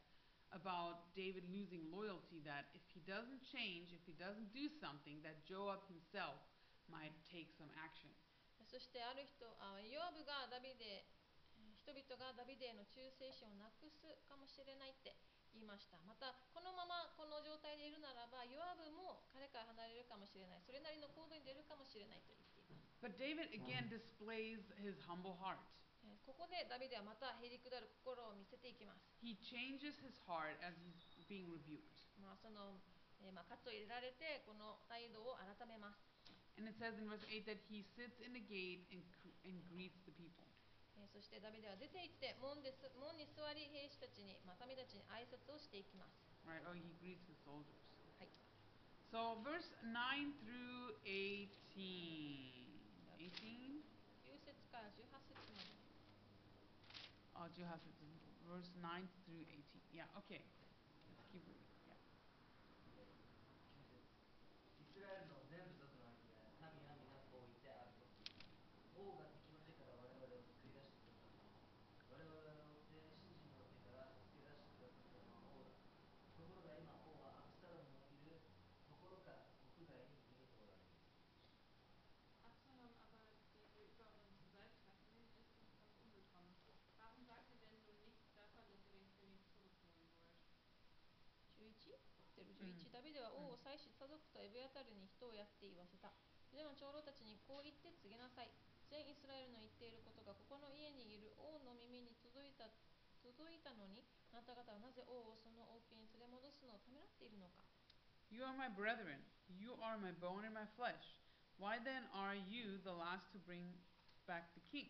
about David losing loyalty that if he doesn't change, if he doesn't do something, that Joab himself might take some action. そしてある人あヨアブがダビデえー人々がダビデへの忠誠心をなくすかもしれないって言いました。またこのままこの状態でいるならばヨアブも彼から離れるかもしれない。それなりの行動に出るかもしれないと言っています。But David again displays his humble heart. えーここでダビデはまたへりくだる心を見せていきます。He changes his heart as he's being rebuked. まあその、えーまあ、喝を入れられてこの態度を改めます And it says in verse 8 that he sits in the gate and, and greets the people. そしてダビデは出て行って門です門に座り兵士たちに、まあ、民たちに挨拶をしていきます。Right, oh, he greets the soldiers. はい。So, verse 9 through 18. 18? 9節から18節まで。Oh, 18 verse 9 through 18. Yeah, okay. ドクとエビアタルに人をやって言わせたユダの長老たちにこう言って告げなさい全イスラエルの言っていることがここの家にいる王の耳に届いた届いたのにあなた方はなぜ王をその王宮に連れ戻すのをためらっているのか You are my brethren. You are my bone and my flesh. Why then are you the last to bring back the king?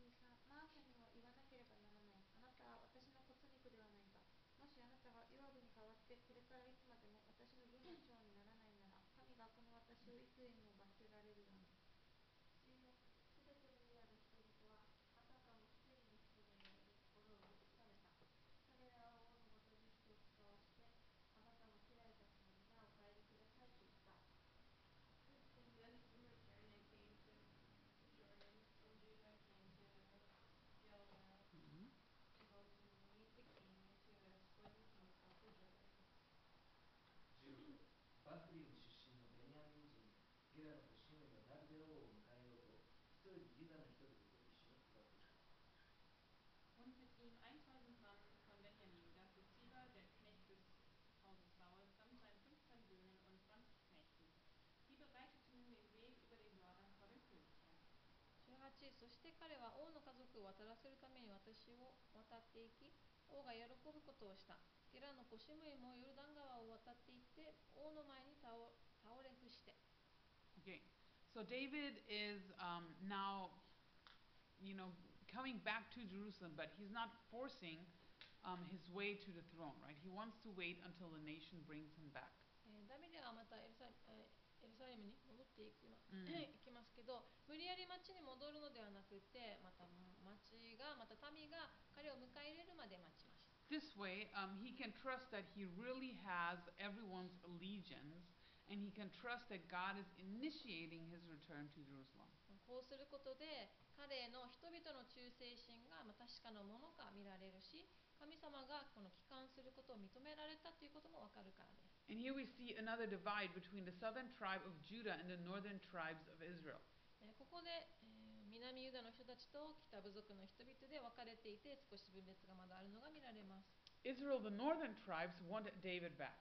13マーサには言わなければならないあなたは私の骨肉ではないかもしあなたがヨアブに代わってこれからいつまでも私の軍の長にならないなら神がこの私を幾重にも罰せられるだろう主よすべてのユダの人々はあたかも一人の人のように心を移された彼らは王のもとに人を使わしてあなたの家来たちの皆お帰りくださいと言った And then in return they came to the Jordan, and Judah came to Gilgal Mhm. to go to meet the king and to escort the king across the Jordan. 15バフリム出身のベニヤミン人ゲラの子シムイはダビデ王を迎えようと一人でユダの人々と一緒に下っていった Und mit ihm 1000 Mann von Benjamin, dazu Ziba, der Knecht des Hauses Saul, samt seinen 15 Söhnen und 20 Knechten. Die bereiteten nun den Weg über den Jordan vor dem König her. 18そして彼は王の家族を渡らせるために私を渡っていき王が喜ぶことをしたゲラの子シムイもヨルダン川を渡っていって王の前に倒倒れ伏して Okay, so David is um, now, you know, coming back to Jerusalem, but he's not forcing um, his way to the throne, right? He wants to wait until the nation brings him back. えーダビデはまたエルサえーエルサレムに戻っど無理やり町に戻るのではなくてまた町がまた民が彼を迎え入れるまで待ちました This way, um, he can trust that he really has everyone's allegiance, and he can trust that God is initiating his return to Jerusalem. こうすることで彼への人々の忠誠心がまあ確かなものか見られるし神様がこの帰還することを認められたということもわかるからです And here we see another divide between the southern tribe of Judah and the northern tribes of Israel. えーここで、えー南ユダの人たちと北部族の人々で分かれていて少し分裂がまだあるのが見られます Israel, the northern tribes, wanted David back.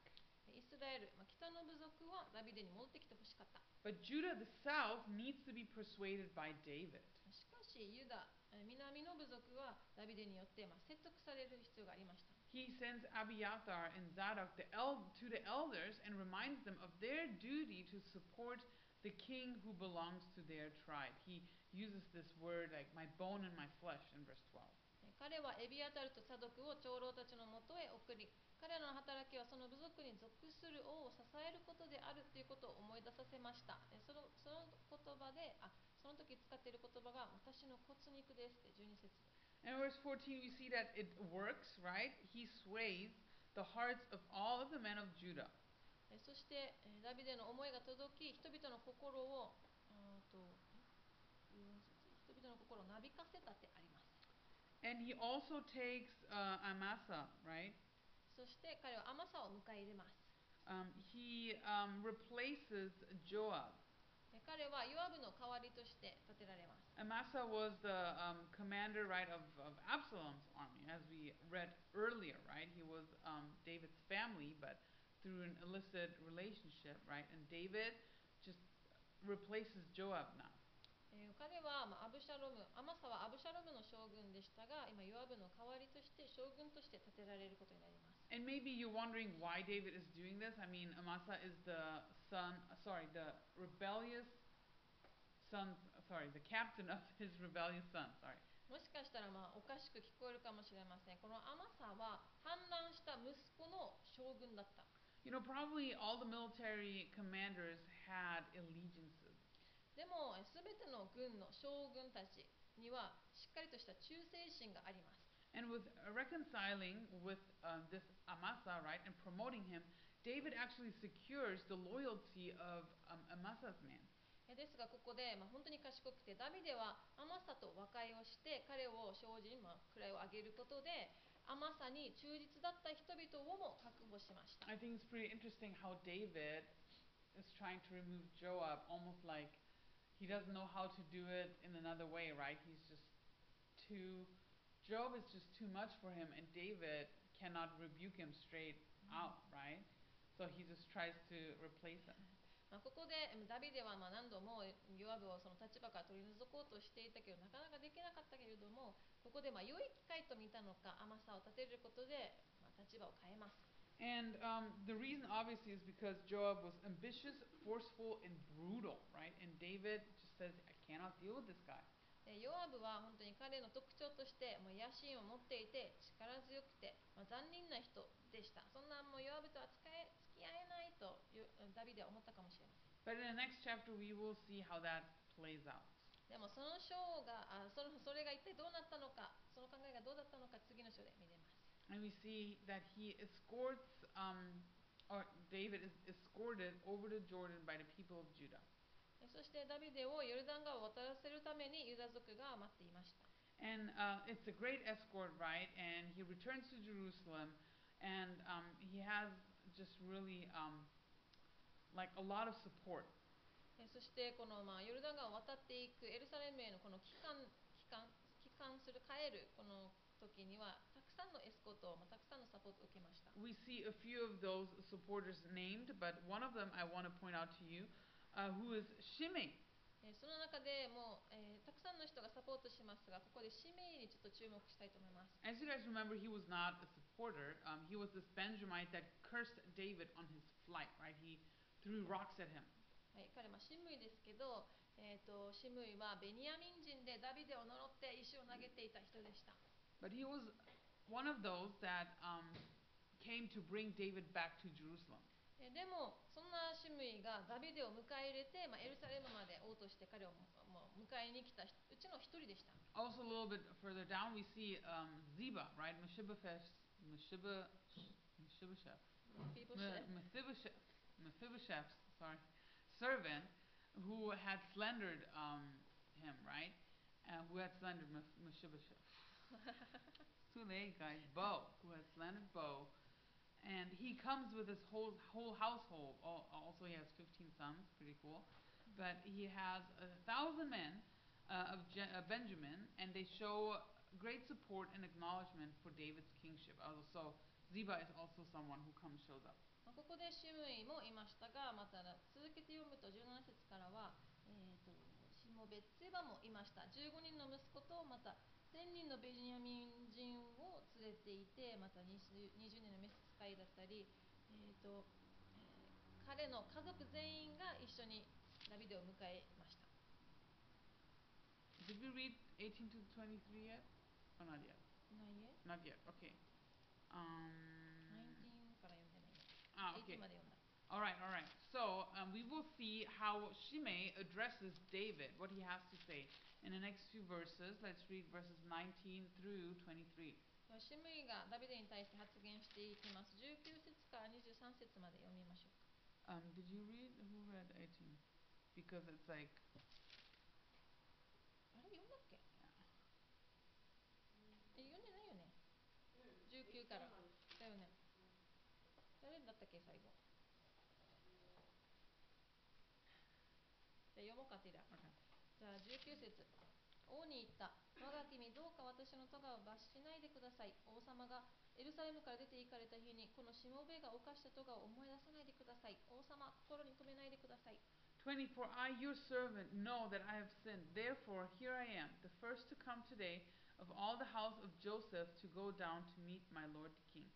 イスラエル、まあ、北の部族はダビデに戻ってきてほしかった But Judah, the south, needs to be persuaded by David. しかしユダえー南の部族はダビデによって、まあ、説得される必要がありました He sends Abiathar and Zadok the el- to the elders and reminds them of their duty to support the king who belongs to their tribe. He uses this word like my bone and my flesh in verse 12. えー彼はエビアタルとサドクを長老たちのもとへ送り彼らの働きはその部族に属する王を支えることであるということを思い出させましたえーそのその言葉であその時使っている言葉が私の骨肉ですって12節 And in verse 14, we see that it works, right? He sways the hearts of all of the men of Judah. えーそしてえーダビデの思いが届き人々の心をとえ14節人々の心をなびかせたってあります And he also takes uh, Amasa, right? そして彼は甘さを迎え入れます Um, he um, replaces Joab. えー彼はヨアブの代わりとして立てられます Amasa was the um, commander, right, of, of Absalom's army, as we read earlier, right? He was um, David's family, but through an illicit relationship, right? And David just replaces Joab now. えー彼は、まあ、アブシャロムアマサはアブシャロムの将軍でしたが今ヨアブの代わりとして将軍として立てられることになります And maybe you're wondering why David is doing this. I mean, Amasa is the son, uh, sorry, the rebellious son, sorry, the captain of his rebellious son, sorry. もしかしたら、まあ、おかしく聞こえるかもしれませんこのアマサは反乱した息子の将軍だった You know, probably all the military commanders had allegiances. でもえー全ての軍の将軍たちにはしっかりとした忠誠心があります And with uh, reconciling with uh, this Amasa, right, and promoting him, David actually secures the loyalty of um, Amasa's men. えですがここで、まあ、本当に賢くてダビデはアマサと和解をして彼を精進、まあ、位を上げることでアマサに忠実だった人々をも確保しました I think it's pretty interesting how David is trying to remove Joab almost like he doesn't know how to do it in another way, right? He's just too. Joab is just too much for him, and David cannot rebuke him straight out, right? So he just tries to replace him. まあ、ここでうんダビデはまあ何度もヨアブをその立場から取り除こうとしていたけどなかなかできなかったけれどもここでまあ良い機会と見たのか甘さを立てることでまあ立場を変えます And um, the reason, obviously, is because Joab was ambitious, forceful, and brutal, right? And David just says, I cannot deal with this guy. でヨアブは本当に彼の特徴としてもう野心を持っていて力強くて、まあ、残忍な人でしたそんなもうヨアブとは付とよダビデは思ったかもしれません But in the next chapter, we will see how that plays out. でもその章があそのそれが一体どうなったのかその考えがどうだったのか次の章で見れます And we see that he escorts, um, or David is escorted over to Jordan by the people of Judah. えそしてダビデをヨルダン川を渡らせるためにユダ族が待っていました And uh, it's a great escort, right? And he returns to Jerusalem, and um, he has just really um, like a lot of support. えそしてこのまあヨルダン川を渡っていくエルサレムへのこの帰還帰還帰還する帰るこの時にはたくさんのエスコート、まあ、たくさんのサポートを受けました We see a few of those supporters named, but one of them I want to point out to you, uh, who is Shimei. えその中でもう、えーたくさんの人がサポートしますがここでシメイにちょっと注目したいと思います As you guys remember, he was not a supporter. Um, he was this Benjamite that cursed David on his flight, right? He threw rocks at him. はい、彼はシムイですけど、えー、とシムイはベニヤミン人でダビデを呪って石を投げていた人でした But he was one of those that um, came to bring David back to Jerusalem. えでもそんなシムイがダビデを迎え入れて、まあ、エルサレムまで王として彼をもう迎えに来たうちの一人でした Also, a little bit further down, we see um, Ziba, right? Mephibosheth, Mephibosheth, Mephibosheth, フィボシェ Me- Mephibosheth, Mephibosheth's, sorry, servant who had slandered um, him, right? Uh, who had slandered Mephibosheth. Too late, guys. Bo, who had slandered Bo. And he comes with his whole whole household. Al- Also, he has 15 sons, pretty cool. But he has a thousand men uh, of Je- uh, Benjamin, and they show great support and acknowledgement for David's kingship. Also, Ziba is also someone who comes shows up. まあここでシムイもいましたがまた続けて読むと17節からは、えー、とシモベッツェバもいました15人の息子とまた1000人のベニヤミン人を連れていてまた 20, 20人の召使 いだったり、えーとえー彼の家族全員が一緒にダビデを迎えました Did we read 18 to 23 yet? Or not yet? ないえ Not yet. Okay. Um, 19から読んでない ah, 18 okay. まで読んだ All right, all right. So um, we will see how Shimei addresses David, what he has to say in the next few verses. Let's read verses 19 through 23. シムイがダビデに対して発言していきます。19節から23節まで読みましょうか。Um, did you read? Who read 18? Because it's like, あれ読んだっけ？え読んでないよね？19から。だよね。誰だったっけ最後？じゃあ読もうかティラ.じゃあ19節王に言った我が君どうか私の咎を罰しないでください王様がエルサレムから出て行かれた日にこのしもべが犯した咎を思い出さないでください王様心に留めないでください20 For I, your servant, know that I have sinned. Therefore, here I am, the first to come today of all the house of Joseph to go down to meet my lord the king.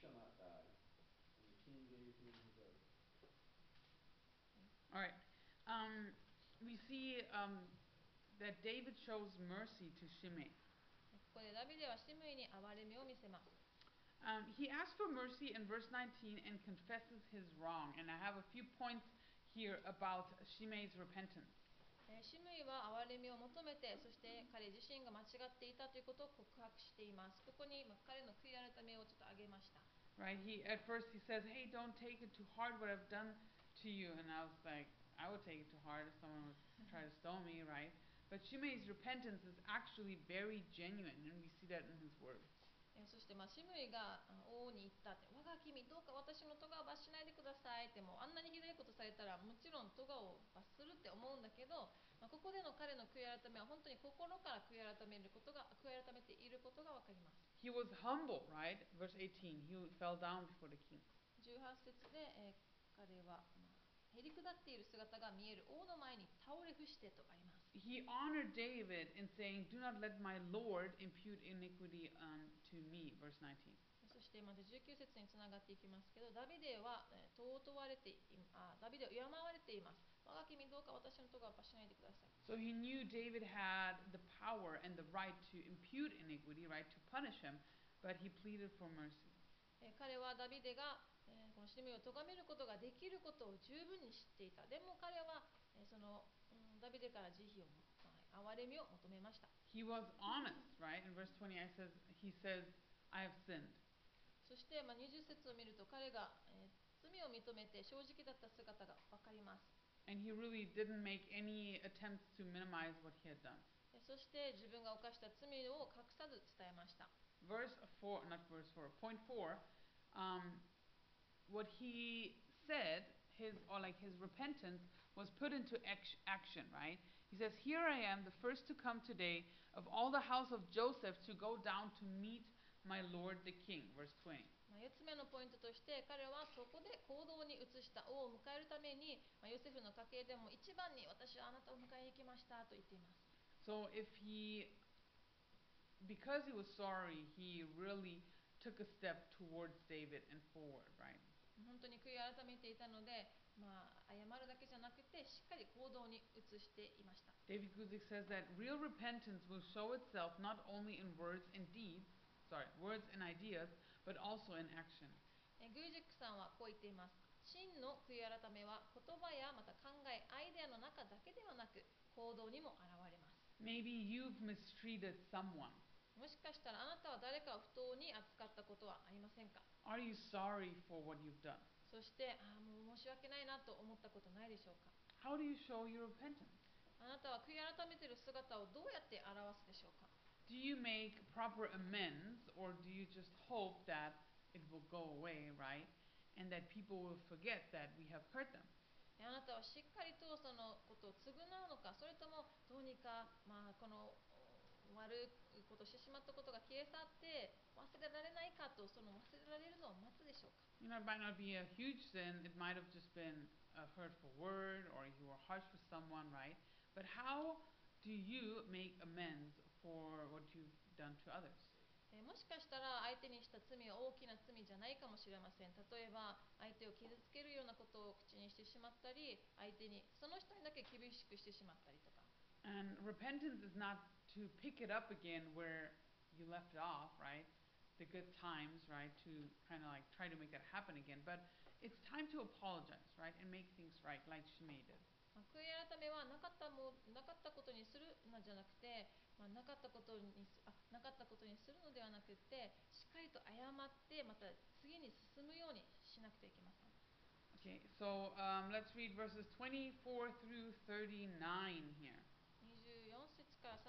shall not die. And the king gave him his oath. All right. Um, we see um, that David shows mercy to Shimei. ここでダビデはシムイに憐れみを見せます Um, he asks for mercy in verse 19 and confesses his wrong. And I have a few points here about Shimei's repentance. えーシムイは憐れみを求めてそして彼自身が間違っていたということを告白していますここにまあ彼の悔い改めをちょっと挙げました Right? He at first he says, "Hey, don't take it too hard what I've done to you." And I was like, I would take it too hard if someone would try to stone me, right? But Shimei's repentance is actually very genuine, and we see that in his words. えーそしてまあシムイがあ王に言ったって「我が君どうか私の咎を罰しないでください」ってもうあんなにひどいことされたらもちろん咎を罰するって思うんだけど、まあ、ここでの彼の悔い改めは本当に心から悔い改めることが悔い改めていることがわかります He was humble, right? Verse 18. He fell down before the king. 18節で、えー彼は、まあ、へりくだっている姿が見える王の前に倒れ伏してとあります He honored David in saying, "Do not let my lord impute iniquity um, to me." Verse 19. そしてまず19節につながっていきますけどダビデは、えー尊われていあダビデは敬われています我が君どうか私の咎を罰しないでください So he knew David had the power and the right to impute iniquity, right, to punish him, but he pleaded for mercy. えー彼はダビデが、えーこのシムイを咎めることができることを十分に知っていたでも彼は、えーその、うんダビデから慈悲を、まあ、憐れみを求めました He was honest, right? In verse 20, I says, he says, I have sinned. そして、まあ、20節を見ると彼が、えー罪を認めて正直だった姿が分かります And he really didn't make any attempts to minimize what he had done. えーそして自分が犯した罪を隠さず伝えました Verse 4, not verse 4, point 4, um, what he said, his, or like his repentance, was put into act- action, right? He says, Here I am, the first to come today of all the house of Joseph to go down to meet my Lord the King. Verse 20. まあ、4つ目のポイントとして彼はそこで行動に移した王を迎えるために、まあ、ヨセフの家系でも一番に私はあなたを迎えに行きましたと言っています So if he, because he was sorry, he really took a step towards David and forward, right? 本当に悔い改めていたので、 まあ、謝るだけじゃなくてしっかり行動に移していました David Guzik says that real repentance will show itself not only in words and deeds, sorry, words and ideas, but also in action. えグージェックさんはこう言っています真の悔い改めは言葉やまた考えアイデアの中だけではなく行動にも現れます Maybe you've mistreated someone. もしかしたらあなたは誰かを不当に扱ったことはありませんか Are you sorry for what you've done? そしてああもう申し訳ないなと思ったことないでしょうか How do you show your repentance? あなたは悔い改めている姿をどうやって表すでしょうか Do you make proper amends or do you just hope that it will go away, right? And that people will forget that we have hurt them? えあなたはしっかりとそのことを償うのかそれともどうにか、まあ、このお悪いことをしてしまったことが消え去って忘れられないかとその忘れられるのを待つでしょうか You know, it might not be a huge sin. It might have just been a hurtful word or you were harsh with someone, right? But how do you make amends for what you've done to others? えーもしかしたら相手にした罪は大きな罪じゃないかもしれません例えば相手を傷つけるようなことを口にしてしまったり相手にその人にだけ厳しくしてしまったりとか And repentance is not to pick it up again where you left it off, right? The good times, right? To kind of like try to make that happen again. But it's time to apologize, right? And make things right, like Shimei did. まあ悔い改めはなかったもなかったことにするのじゃなくて、まあ、なかったことにすあなかったことにするのではなくてしっかりと謝ってまた次に進むようにしなくてはいけません Okay, so um, let's read verses 24 through 39 here. 24節から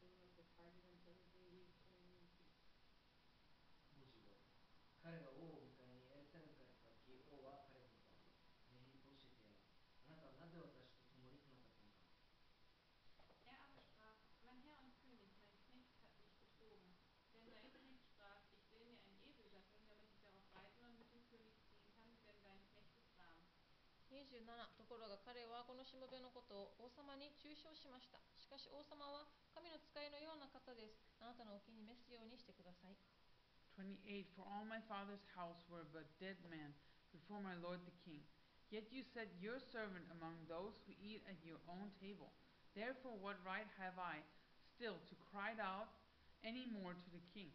彼が王を迎えにエルサレムから来た時王は彼に言ったメフィボシェテよあなたはなぜ私と共に来なかったのか Er aber sprach, mein Herr und König, mein Knecht hat mich betrogen. Denn dein Knecht sprach, ich will mir einen Esel satteln, damit ich darauf reiten und mit dem König ziehen kann, denn dein Knecht ist lahm. 27ところが彼はこのしもべのことを王様に中傷しましたしかし王様は神の使いのような方ですあなたのお気に召すようにしてください28 For all my father's house were but dead men before my lord the king. Yet you set your servant among those who eat at your own table. Therefore, what right have I still to cry out any more to the king?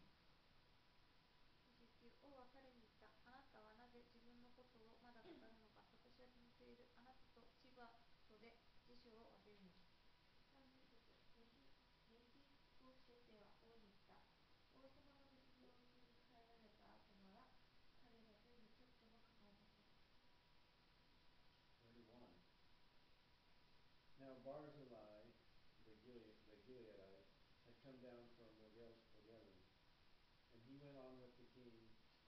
down from Rogel, Rogelim, and he went on with the king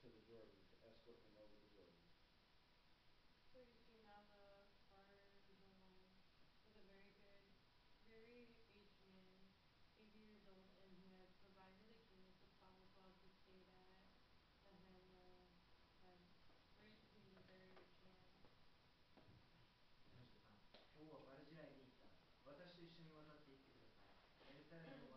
to the Jordan to escort him over the Jordan. 32 Now the Barzillai was a very good, very aged man, 80 years old, and he had provided the king with the palace while he stayed at Mahanaim. Very, he was a very rich man. 33王はバルジライに言った私と一緒に渡って行ってくださいエルサレムの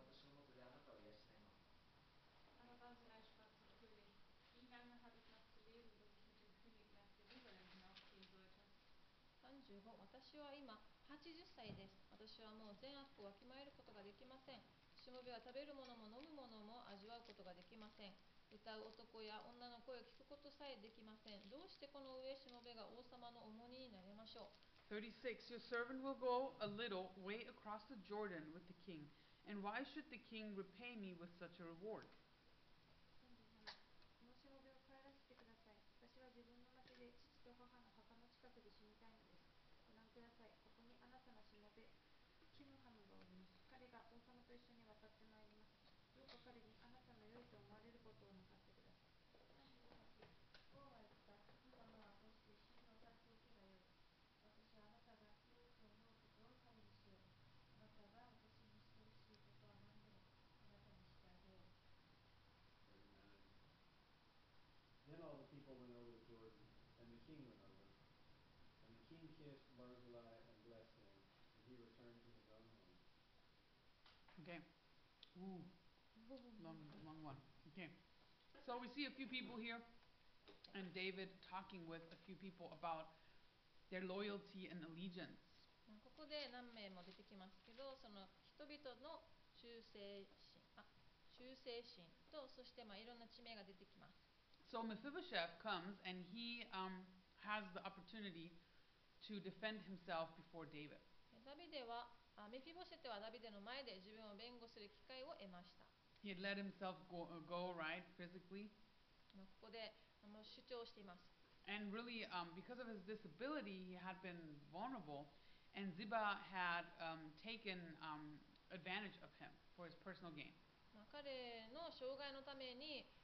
35私は今80歳です。私はもう善悪をわきまえることができません。しもべは食べるものも飲むものも味わうことができません。歌う男や女の声を聞くことさえできません。どうしてこの上しもべが王様の重荷になれましょう？36 Your servant will go a little way across the Jordan with the king. And why should the king repay me with such a reward? と一緒に渡ってまいりますどうか彼にあなたの良いと思われることをなさってください38王は言ったキムハムは私と一緒に渡っていけばよい私はあなたが良いと思うことを彼にしようあなたが私にしてほしいことは何でもあなたにしてあげよう 39. Then all the people went over the Jordan, and the king went over. And the king kissed Barzillai and blessed him, and he returned to his own home. Okay. Ooh, long, long one. Okay. So we see a few people here, and David talking with a few people about their loyalty and allegiance. まあここで何名も出てきますけどその人々の忠誠心あ忠誠心とそしてまあいろんな地名が出てきます So Mephibosheth comes and he um, has the opportunity to defend himself before David. ダビデはあ メフィボシェテはダビデの前で自分を弁護する機会を得ました He had let himself go, uh, go right physically, まあここで主張しています and really um, because of his disability, he had been vulnerable, and Ziba had um, taken um, advantage of him for his personal gain. まあ、彼の障害のために、えー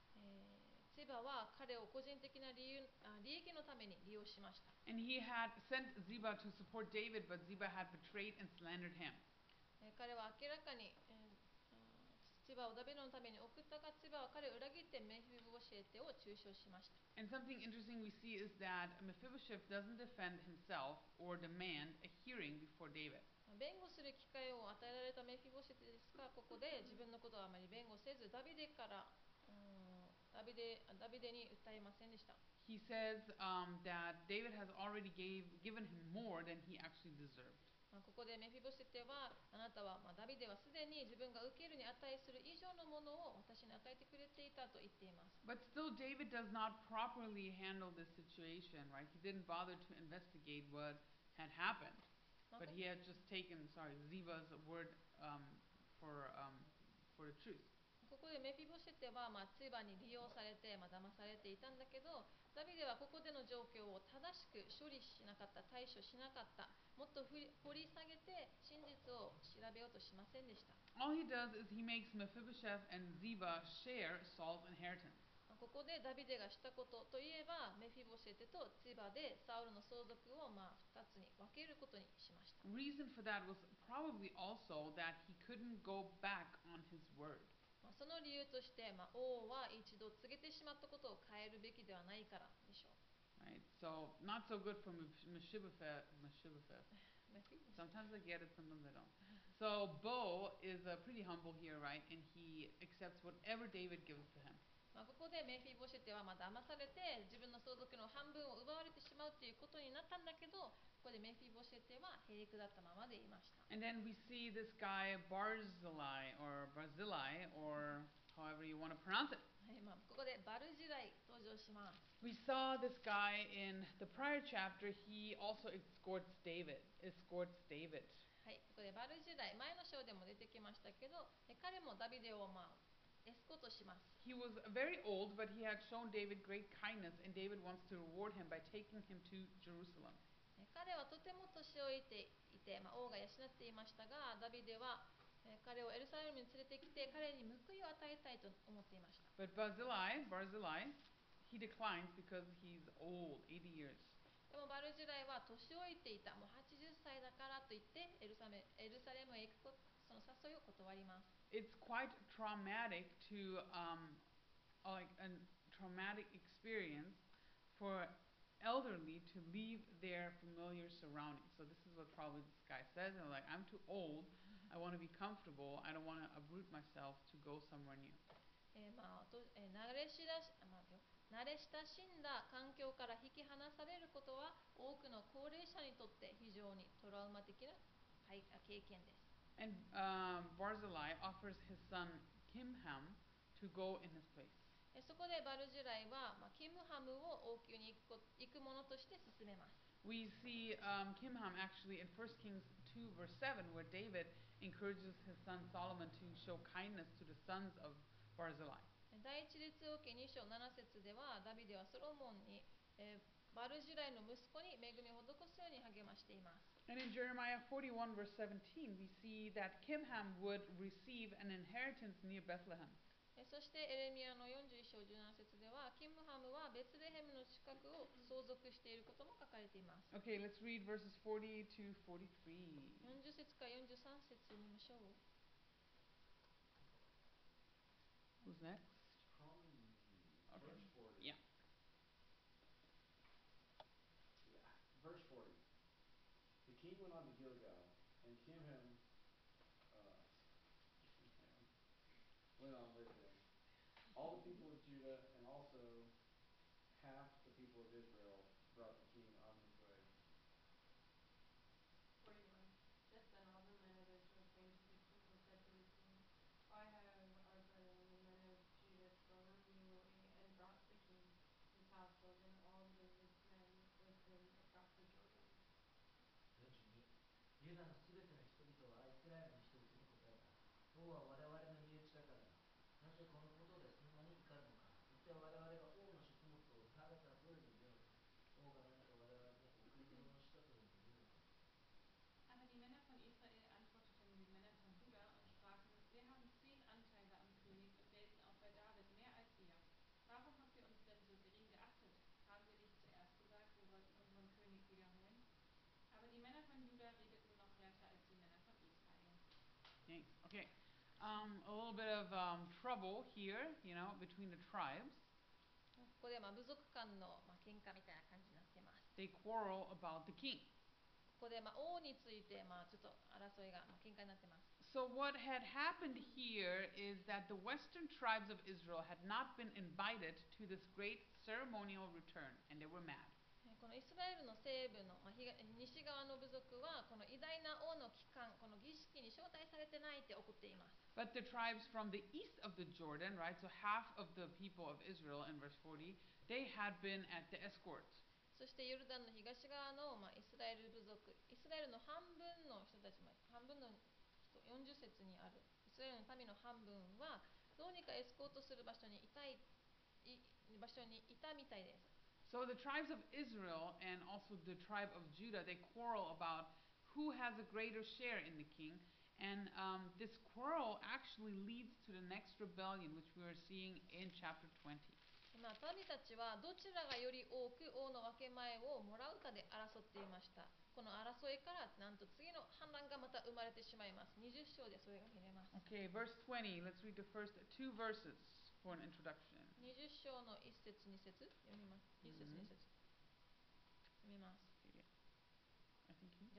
セバは彼を個人的な理由あ利益のために利用しました And he had sent Ziba to support David, but Ziba had betrayed and slandered him. えー彼は明らかに、千葉をダビデのために送ったが千葉は彼を裏切ってメフィボシェテを中傷しました And something interesting we see is that Mephibosheth doesn't defend himself or demand a hearing before David. まあ弁護する機会を与えられたメフィボシェテですがここで自分のことをあまり弁護せずダビデからダビデあダビデに訴えませんでした He says um, that David has already gave, given him more than he actually deserved. まあここでメフィボシェテはあなたは、まあ、ダビデはすでに自分が受けるに値する以上のものを私に与えてくれていたと言っています But still, David does not properly handle this situation, right? He didn't bother to investigate what had happened. まあ But こ he had just taken, sorry, Ziba's word um, for, um, for the truth. ここでメフィボシェテは、まあ、ツバに利用されて、まあ、騙されていたんだけどダビデはここでの状況を正しく処理しなかった対処しなかったもっと掘り下げて真実を調べようとしませんでした All he does is he makes Mephibosheth and Ziba share Saul's inheritance. ここでダビデがしたことといえばメフィボシェテと千葉でサウルの相続をまあ2つに分けることにしました Reason for that was probably also that he couldn't go back on his word. まあ、その理由として、まあ、王は一度告げてしまったことを変えるべきではないからでしょう Right? So not so good for Mephibosheth. Mephibosheth. Sometimes I get it, sometimes I don't. So Bo is uh, pretty humble here, right? And he accepts whatever David gives to him. まあ、ここでメフィボシェテはまあ騙されて自分の相続の半分を奪われてしまうということになったんだけどここでメフィボシェテは平育だったままでいました And then we see this guy Barzillai or Barzillai or however you want to pronounce it. はいまあ、ここでバルジライ登場します We saw this guy in the prior chapter. He also escorts David. Escorts David. はい、ここでバルジュライ前の章でも出てきましたけどえ彼もダビデをまあエスコートします He was very old, but he had shown David great kindness, and David wants to reward him by taking him to Jerusalem. え彼はとても年老いていて、まあ、王が養っていましたがダビデはえ彼をエルサレムに連れてきて彼に報いを与えたいと思っていました But Barzillai, Barzillai, he declines because he's old, 80 years. でもバルジュライは年老いていたもう80歳だからと言ってエルサレムへ行くこその誘いを断ります It's quite traumatic to, um, like a traumatic experience for elderly to leave their familiar surroundings. So this is what probably this guy says. And like, I'm too old. I want to be comfortable. I don't want to uproot myself to go somewhere new. えーまあ、とえー慣れしだし、あまあ、よ慣れ親しんだ環境から引き離されることは多くの高齢者にとって非常にトラウマ的なはいあ経験です。 And um, Barzillai offers his son Kimham to go in his place. えーそこでバルジュライは、まあ、キムハムを王宮に行くこ行くものとして進めます。 We see um, Kimham actually in 1 Kings 2, verse 7, where David encourages his son Solomon to show kindness to the sons of Barzillai. 第一列王記2章7節ではダビデはソロモンに、えーバルジュライの息子に恵みを施すように励ましています。 And in Jeremiah 41, verse 17, we see that Kimham would receive an inheritance near Bethlehem. えそしてエレミアの41章17節ではキムハムはベツレヘムの近くを相続していることも書かれています。 Okay, let's read verses 40 to 43. 40節から43節を見ましょう。 Who's next? Went on with him. All the people of Judah and also half the people of Israel brought the king on his way. 41. Just then all the men of Israel came to the king and said to the king, Why have our brethren, the men of Judah, thrown you away and brought the king, to his household, and all David's men with him across the Jordan? Thanks. Okay. Um, a little bit of um, trouble here, you know, between the tribes. ここでまあ部族間のまあ喧嘩みたいな感じになっています。 They quarrel about the king. ここでまあ王についてまあちょっと争いがまあ喧嘩になってます。 So what had happened here is that the western tribes of Israel had not been invited to this great ceremonial return, and they were mad. のイスラエルの西部の、まあ、東西側の部族はこの偉大な王の期間この儀式に招待されてないって怒っています。But the tribes from the east of the Jordan, right, so half of the people of Israel in verse 40, they had been at the escort. そしてヨルダンの東側の、まあ、イスラエル部族イスラエルの半分の人たちも半分の人40節にあるイスラエルの民の半分はどうにかエスコートする場所にいたいい場所にいたみたいです。So the tribes of Israel and also the tribe of Judah, they quarrel about who has a greater share in the king. And um, this quarrel actually leads to the next rebellion, which we are seeing in chapter 20. まあ、民たちはどちらがより多く王の分け前をもらうかで争っていましたこの争いからなんと次の反乱がまた生まれてしまいます20章でそれが見れます Okay, verse 20. Let's read the first two verses for an introduction. 20章の1節2節。読みます。1節2節。読みます.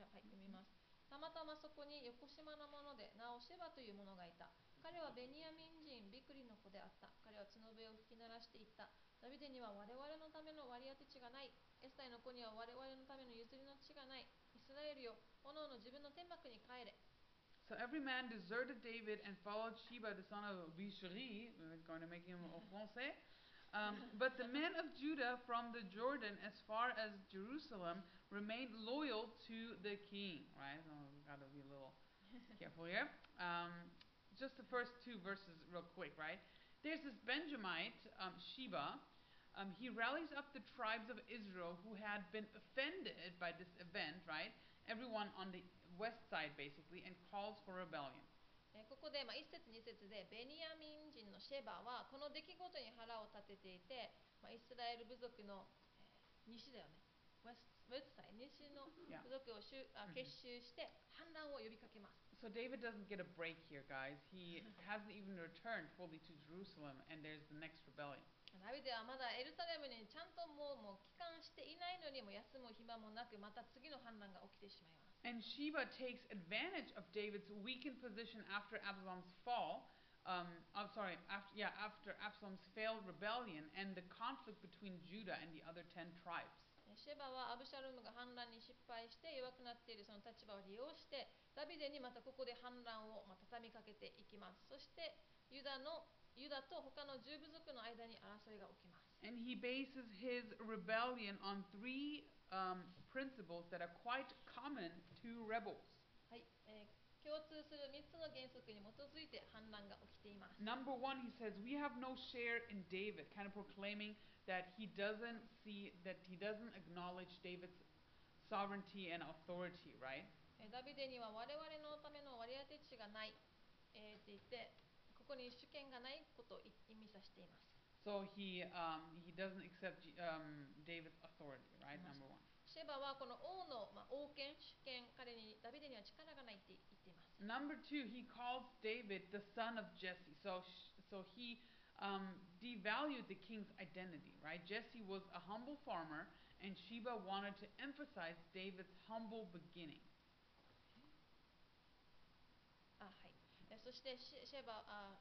じゃあはい読みます。たまたまそこに横島なもので名をシェバという者がいた。彼はベニヤミン人ビクリの子であった。彼は角笛を吹き鳴らしていった。ダビデには我々のための割り当て地がない。エスタイの子には我々のための譲りの地がない。イスラエルよおのおの自分の天幕に帰れ So every man deserted David and followed Sheba, the son of Bichri. We're going to make him au français. Um, but the men of Judah from the Jordan as far as Jerusalem remained loyal to the king. Right? So we've got to be a little careful here. Um, just the first two verses, real quick, right? There's this Benjamite, um, Sheba. Um, he rallies up the tribes of Israel who had been offended by this event, right? Everyone on the west side, basically, and calls for rebellion. えーここで、まあ、1節2節でベニヤミン人のシェバはこの出来事に腹を立てていて、まあ、イスラエル部族の、えー西だよねウェスウェストサイド西の Yeah. 部族を集あ Mhm. 結集して反乱を呼びかけます So David doesn't get a break here, guys. He hasn't even returned fully to Jerusalem, and there's the next rebellion. ダビデはまだエルサレムにちゃんともうもう帰還していないのにも休む暇もなくまた次の反乱が起きてしまいます And Sheba takes advantage of David's weakened position after Absalom's fall. Um, I'm sorry, after, yeah, after Absalom's failed rebellion and the conflict between Judah and the other ten tribes. えーシェバはアブシャロムが反乱に失敗して弱くなっているその立場を利用してダビデにまたここで反乱をまた畳みかけていきますそしてユダのユダと他の十部族の間に争いが起きます。And he bases his rebellion on three um, principles that are quite common to rebels. はい、えー、共通する3つの原則に基づいて反乱が起きています。Number one, he says, we have no share in David, kind of proclaiming that he doesn't see, that he doesn't acknowledge David's sovereignty and authority, right? ダビデには我々のための割り当て地がない、えー、って言って、ここに主権がないことをい意味させています So he, um, he doesn't accept G- um, David's authority, right? Yes. Number one. シェバはこの王の、まあ、王権主権彼にダビデには力がないって言っています Number two, he calls David the son of Jesse. So, sh- so he um, devalued the king's identity, right? Jesse was a humble farmer, and Sheba wanted to emphasize David's humble beginning. そしてシェバあ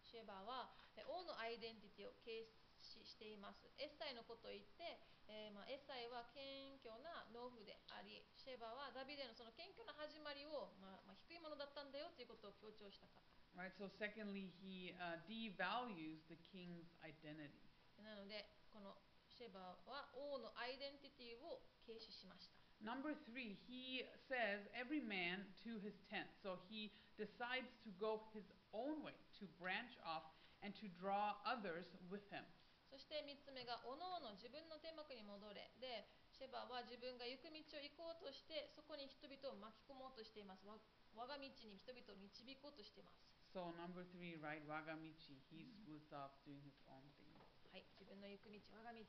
シェバはえ王のアイデンティティを軽視していますエッサイのことを言って、えーまあ、エッサイは謙虚な農夫でありシェバはダビデのその謙虚な始まりを、まあまあ、低いものだったんだよということを強調したかった Right. So, secondly, he uh, devalues the king's identity. なのでこのシェバは王のアイデンティティを軽視しました Number three, he says every man to his tent. So he decides to go his own way, to branch off, and to draw others with him. そして3つ目がおのおの自分の天幕に戻れでシェバは自分が行く道を行こうとしてそこに人々を巻き込もうとしていますわ我が道に人々を導こうとしています So number three, right, Wagamichi, he splits off doing his own thing. はい自分の行く道我が道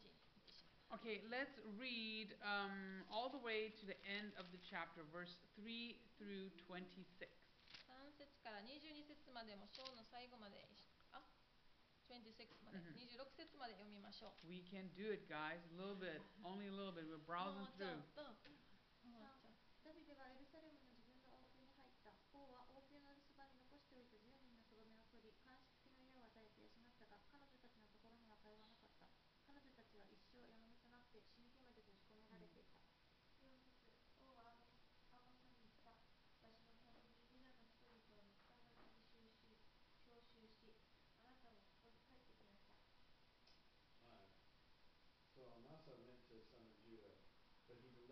Okay, let's read um, all the way to the end of the chapter, verse 3 through 26. 3節から22節までも章の最後まで一緒あ26まで、うん26節まで読みましょう We can do it, guys. A little bit, only a little bit. We're browsing もうちょ through.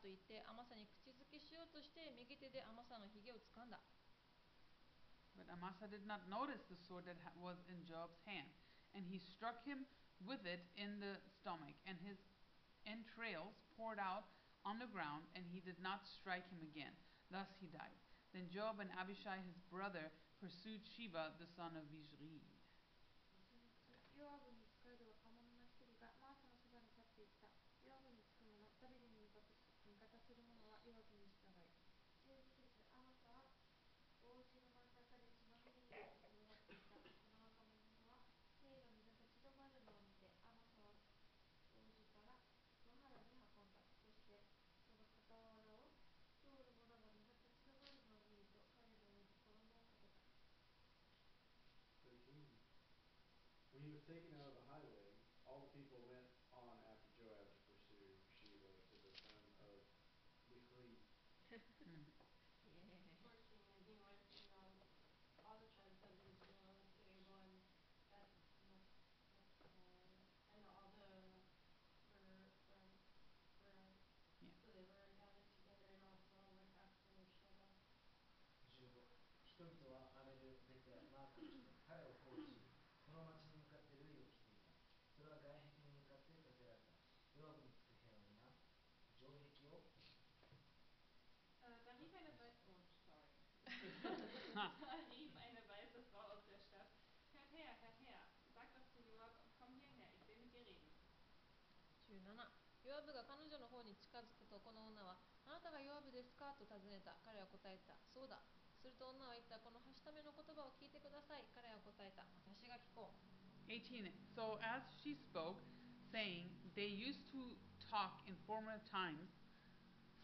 と言ってアマサに口づけしようとして右手でアマサのひげを掴んだ But Amasa did not notice the sword that ha- was in Joab's hand, and he struck him with it in the stomach, and his entrails poured out on the ground, and he did not strike him again. Thus he died. Then Joab and Abishai his brother pursued Sheba the son of Bijri. Rief eine weiße Frau aus der Stadt. Hört her, hört her. Sag doch zu Joab, komm hierher, ich will mit dir reden. 17ヨアブが彼女の方に近づくとこの女は「あなたがヨアブですか?」と尋ねた彼は答えた「そうだ」すると女は言ったこのはしための言葉を聞いてください彼は答えた私が聞こう 18. So as she spoke, saying, They used to talk in former times,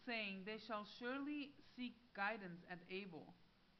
saying, They shall surely seek guidance at Abel,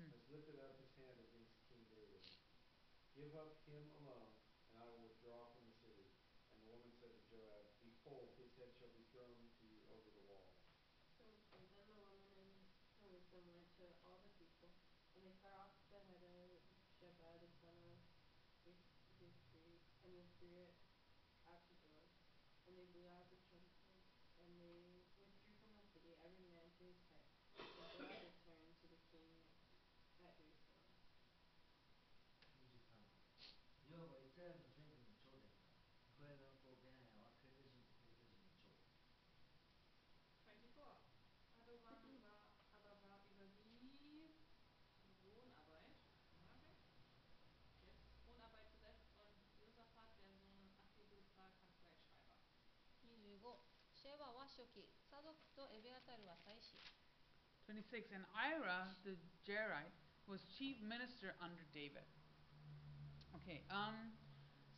Mm-hmm. has lifted up his hand against King David. Give up him alone, and I will withdraw from the city. And the woman said to Joab, Behold, his head shall be thrown to you over the wall. 22. Then the woman and her wisdom went to all the people, and they cut off the head of Sheba the son of Bich- Bichri, and they threw it out to Joab. And they blew out the trumpets, and they withdrew from the city, every man to his tent. 26. And Ira the Jerite was chief minister under David. Okay, um,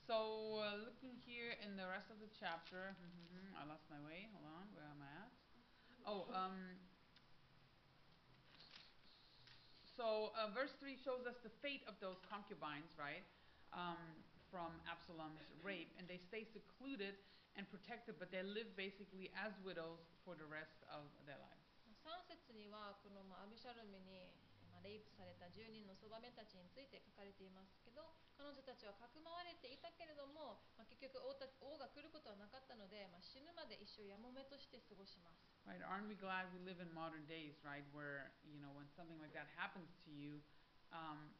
so uh, looking here in the rest of the chapter, mm-hmm, I lost my way. Hold on, where am I at? Oh, um, so uh, verse 3 shows us the fate of those concubines, right? Um, from Absalom's rape, and they stay secluded and protected, but they live basically as widows for the rest of their lives. 3節にはこのまあアビシャルムにまあレイプされた10人のそばめたちについて書かれていますけど彼女たちはかくまわれていたけれども、まあ、結局王た王が来ることはなかったので、まあ、死ぬまで一生やもめとして過ごします Right? Aren't we glad we live in modern days, right? Where, you know, when something like that happens to you, um,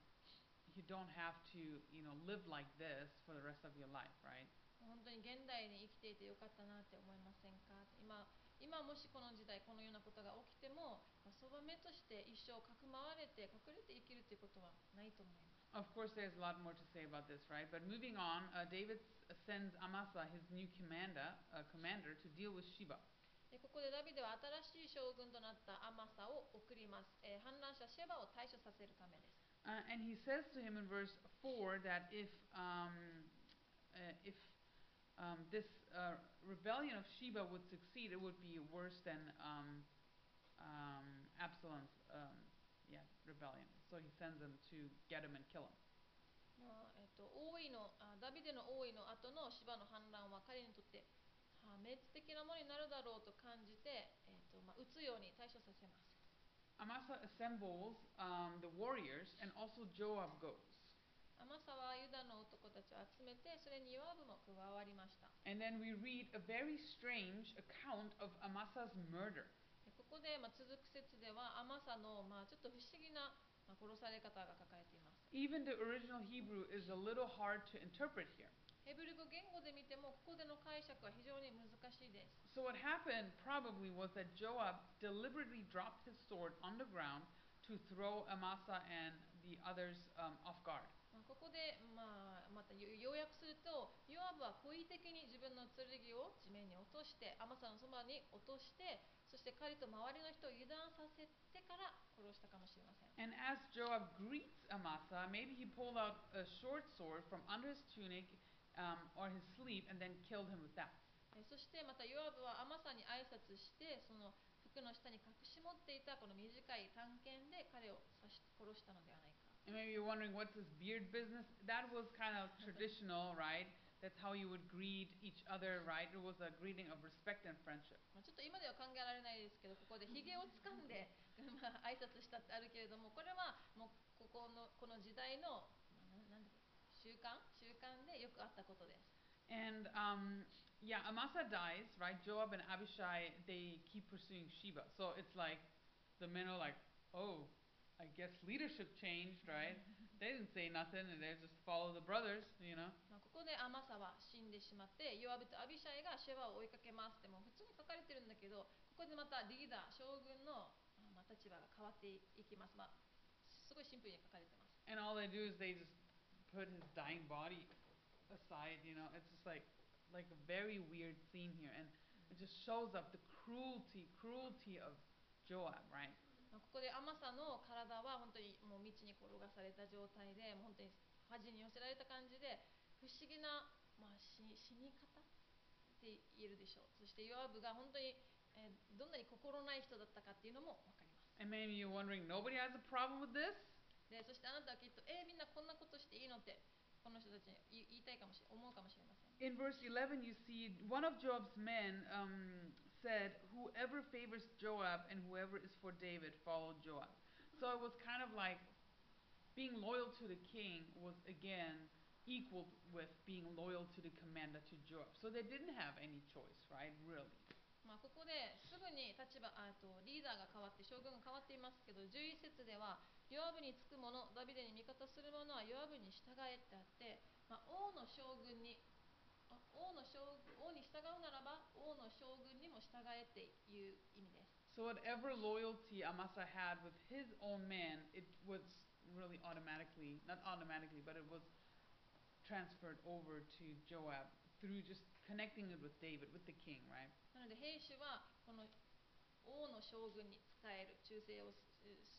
you don't have to, you know, live like this for the rest of your life, right? 本当に現代に生きていてよかったなって思いませんか今今もしこの時代このようなことが起きてもまあそばめとして一生かくまわれて隠れて生きるということはないと思います Of course, there's a lot more to say about this, right? But moving on, uh, David sends Amasa, his new commander, uh, commander, to deal with Sheba. でここでダビデは新しい将軍となったアマサを送ります、えー反乱者シェバを対処させるためです Uh, and he says to him in verse 4 that if, um, uh, if um, this uh, rebellion of Sheba would succeed, it would be worse than um, um, Absalom's um, yeah, rebellion. So he sends him to get him and kill him. まあえっと王位のあダビデの王位の後のシバの反乱は彼にとって破滅的なものになるだろうと感じて、えっとまあ、撃つように対処させます Amasa assembles um, the warriors, and also Joab goes. アマサはユダの男たちを集めてそれにヨアブも加わりました And then we read a very strange account of Amasa's murder. でここで、まあ、続く説ではアマサの、まあ、ちょっと不思議な、まあ、殺され方が書かれています Even the original Hebrew is a little hard to interpret here. ヘブル語言語で見てもここでの解釈は非常に難しいです So what happened probably was that Joab deliberately dropped his sword on the ground to throw Amasa and the others um, off guard. で、まあ、またよ要約するとヨアブは故意的に自分の剣を地面に落としてアマサのそばに落としてそして彼と周りの人を油断させてから殺したかもしれません And as Joab greets Amasa, maybe he pulled out a short sword from under his tunic um, or his sleeve and then killed him with that. えそしてまたヨアブはアマサに挨拶してその服の下に隠し持っていたこの短い短剣で彼を刺し殺したのではないか And maybe you're wondering what's this beard business? That was kind of traditional, right? That's how you would greet each other, right? It was a greeting of respect and friendship. まあ、ちょっと今では考えられないですけどここでひげを掴んで、まあ、挨拶したってあるけれどもこれはもうここのこの時代の、まあ、ななんだっけ習慣習慣でよくあったことです And um, yeah, Amasa dies, right? Joab and Abishai, they keep pursuing Sheba. So it's like the men are like, oh, I guess leadership changed, right? They didn't say nothing and they just follow the brothers, you know? まあ、ここでアマサは死んでしまってヨアブとアビシャイがシェバを追いかけますってもう普通に書かれてるんだけどここでまたリーダー将軍の、あまあ、立場が変わっていきます、まあ、すごいシンプルに書かれてます And all they do is they just put his dying body aside, you know? It's just like like a very weird scene here and it just shows up the cruelty, cruelty of Joab, right? まあここでアマサの体は本当にもう道に転がされた状態でもう本当に端に寄せられた感じで不思議な、まあ、死死に方って言えるでしょう。そしてヨアブが本当に、えーどんなに心ない人だったかっていうのも分かります。And maybe you're wondering, nobody has a problem with this? でそしてあなたはきっとえーみんなこんなことしていいのってこの人たちに言いたいかもしれ思うかもしれません。In verse 11, you see one of Joab's men um, said, Whoever favors Joab and whoever is for David, follow Joab. So it was kind of like being loyal to the king was again equal with being loyal to the commander, to Joab. So they didn't have any choice, right? Really. まあ、ここですぐに立場あとリーダーが変わって将軍が変わっていますけど11節ではヨアブにつく者ダビデに味方する者はヨアブに従えってあって、まあ、王の将軍にあ 王の将王に従うならば王の将軍にも従えっていう意味です So whatever loyalty Amasa had with his own man, it was really automatically, not automatically, but it was transferred over to Joab through just connecting it with David, with the king, right? なので兵士はこの王の将軍に仕える忠誠をす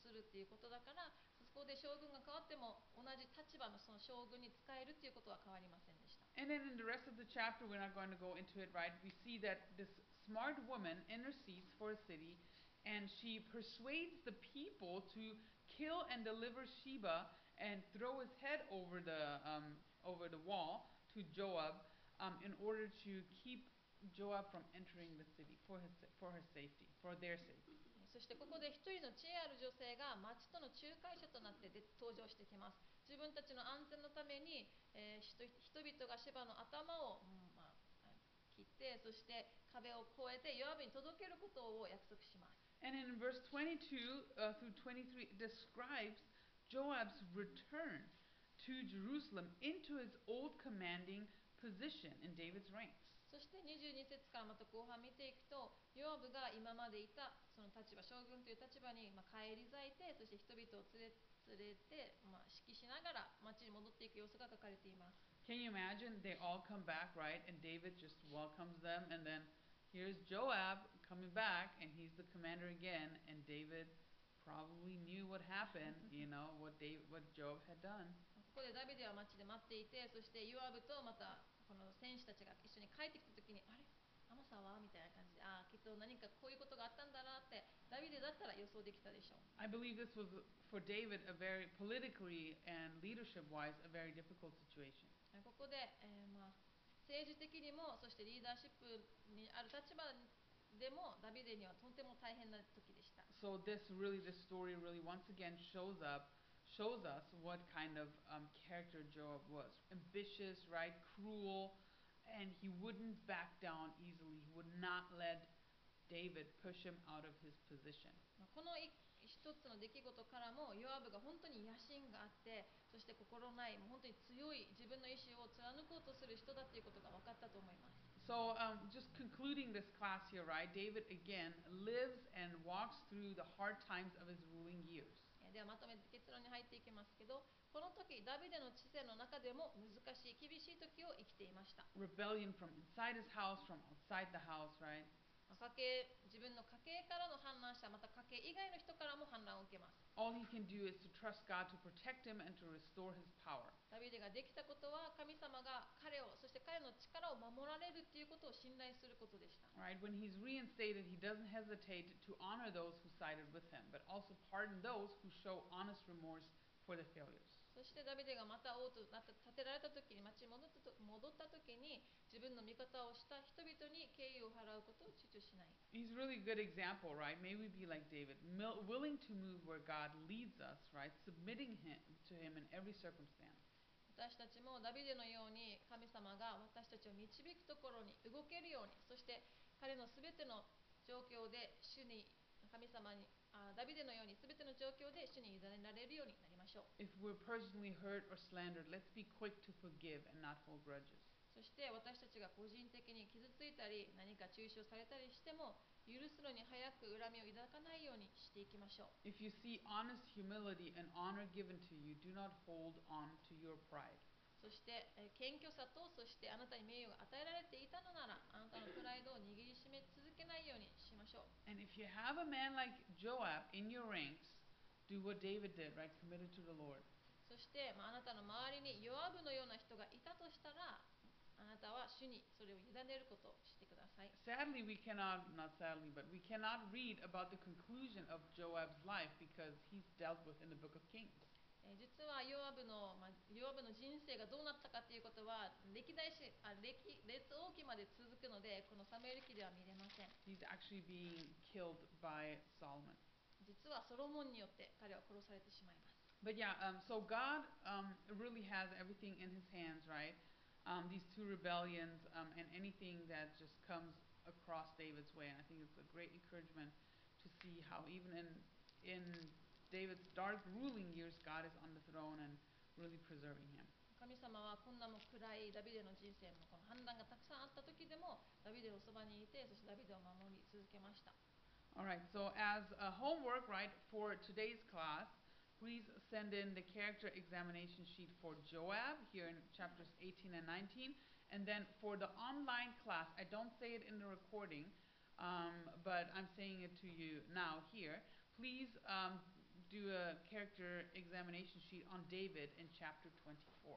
するっていうことだからそこで将軍が変わっても同じ立場のその将軍に仕えるっていうことは変わりませんで And then in the rest of the chapter, we're not going to go into it, right? We see that this smart woman intercedes for a city and she persuades the people to kill and deliver Sheba and throw his head over the, um, over the wall to Joab um, in order to keep Joab from entering the city for, his, for her safety, for their safety. そしてここで一人の知恵ある女性が町との仲介者となってで登場してきます 自分たちの安全のために、えー人人々がシェバの頭を、うんまあ、切ってそして壁を越えてヨアブに届けることを約束します And in verse 22 uh, through 23, it describes Joab's return to Jerusalem into his old commanding position in David's ranks. そして22節からまた後半見ていくとヨアブが今までいたその立場将軍という立場にまあ返り咲いてそして人々を連れ連れて、まあ、指揮しながら町に戻っていく様子が書かれています Can you imagine? They all come back, right? And David just welcomes them. And then here's Joab coming back, and he's the commander again. And David probably knew what happened, you know, what, David, what Joab had done. ここでダビデは町で待っていてそしてヨアブとまたこの戦士たちが一緒に帰ってきた時にあれアマサはみたいな感じでああきっと何かこういうことがあったんだなってダビデだったら予想できたでしょう I believe this was, for David, a very politically and leadership wise, a very difficult situation. ここで、えーまあ、政治的にもそしてリーダーシップにある立場でもダビデにはとても大変な時でした So this really, this story really once again shows up, shows us what kind of um, character Joab was. Ambitious, right? Cruel, and he wouldn't back down easily. He would not let David push him out of his position. まあこのい一つの出来事からもヨアブが本当に野心があってそして心ないもう本当に強い自分の意志を貫こうとする人だということが分かったと思います So, um, just concluding this class here, right? David again lives and walks through the hard times of his ruling years. ではまとめて結論に入っていきますけどこの時ダビデの知性の中でも難しい厳しい時を生きていました Rebellion from inside his house, from outside the house, right? まあ家計自分の家計からの反乱者また家計以外の人からも反乱を受けます All he can do is to trust God to protect him and to restore his power. ダビデができたことは神様が彼をそして彼の力を守られるということを信頼することでした Right? When he's reinstated, he doesn't hesitate to honor those who sided with him, but also pardon those who show honest remorse for the failures. そしてダビデがまた王となった建てられた時に町に戻ったと戻った時に自分の味方をした人々に敬意を払うことを躊躇しない He's a really good example, right? May we be like David, willing to move where God leads us, right? Submitting him to him in every circumstance. 私たちもダビデのように神様が私たちを導くところに動けるようにそして彼のすべての状況で主に神様にあダビデのように全ての状況で主に委ねられるようになりましょう。そして私たちが個人的に傷ついたり何か中傷されたりしても許すのに早く恨みを抱かないようにしていきましょう。そして、えー謙虚さとそしてあなたに名誉が与えられていたのならあなたのプライドを握りしめ続けないようにしましょう And if you have a man like Joab in your ranks, do what David did, right? Committed to the Lord. そして、まあ、あなたの周りにヨアブのような人がいたとしたらあなたは主にそれを委ねることをしてください Sadly, we cannot, not sadly, but we cannot read about the conclusion of Joab's life because he's dealt with in the book of Kings. えー実はヨアブの、まあ、ヨアブの人生がどうなったかということは歴代史あ歴列王記まで続くのでこのサムエル記では見れません He's actually being killed by Solomon. 実はソロモンによって彼は殺されてしまいます But yeah, um, so God um, really has everything in his hands, right? Um, these two rebellions um, and anything that just comes across David's way. And I think it's a great encouragement to see how even in, in David's dark ruling years, God is on the throne and really preserving him. 神様はこんなも暗いダビデの人生のこの反乱がたくさんあった時でもダビデのそばにいてそしてダビデを守り続けました All right, so as a homework, right, for today's class, please send in the character examination sheet for Joab here in chapters 18 and 19. And then for the online class, I don't say it in the recording, um, but I'm saying it to you now here. Please um, do a character examination sheet on David in chapter 24.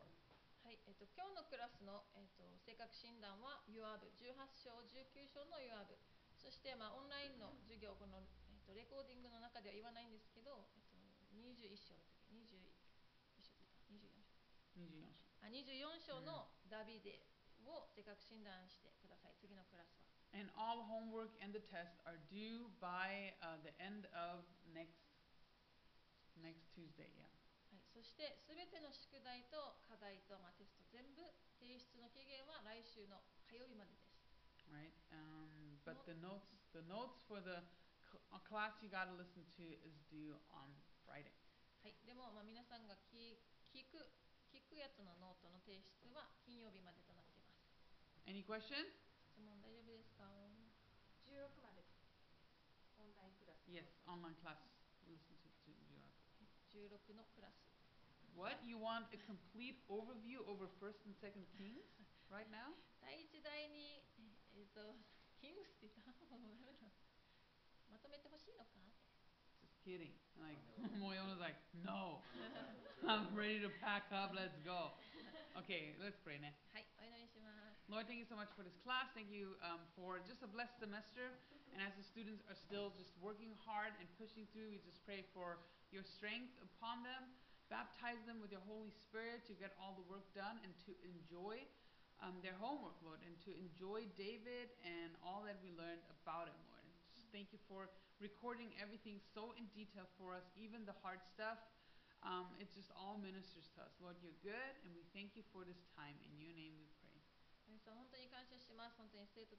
はいえっと、今日のクラスの、えっと、性格診断はヨアブ18章19章のヨアブそして、まあ、オンラインの授業この、えっと、レコーディングの中では言わないんですけど、えっと、21章だったっけ？21章だった24章。あ24章。のダビデを性格診断してください。次のクラスは。And all homework and the tests are due by uh, the end of next next Tuesday. Yeah. はい、そしてすべての宿題と課題と、まあ、テスト全部提出の期限は来週の火曜日までです right? Um, but the notes, the notes for the cl- uh, class you got to listen to is due on Friday. はい、でも、まあ、皆さんが聞聞く聞くやつのノートの提出は金曜日までとなっています Any questions? 16までオンラインクラス Yes, online class. 16のクラス What? You want a complete overview over First and Second Kings right now? 第一第二えっ、とキングスって言ったもうダメだまとめてほしいのか Just kidding. Like Moyona's like, no, I'm ready to pack up. Let's go. Okay, let's pray now. はいお祈りします Lord, thank you so much for this class. Thank you um, for just a blessed semester. And as the students are still just working hard and pushing through, we just pray for your strength upon them. Baptize them with your Holy Spirit to get all the work done and to enjoy um, their homework, Lord, and to enjoy David and all that we learned about him, Lord. Just thank you for recording everything so in detail for us, even the hard stuff. Um, it just all ministers to us. Lord, you're good, and we thank you for this time. In your name we 本当に感謝します。本当に生徒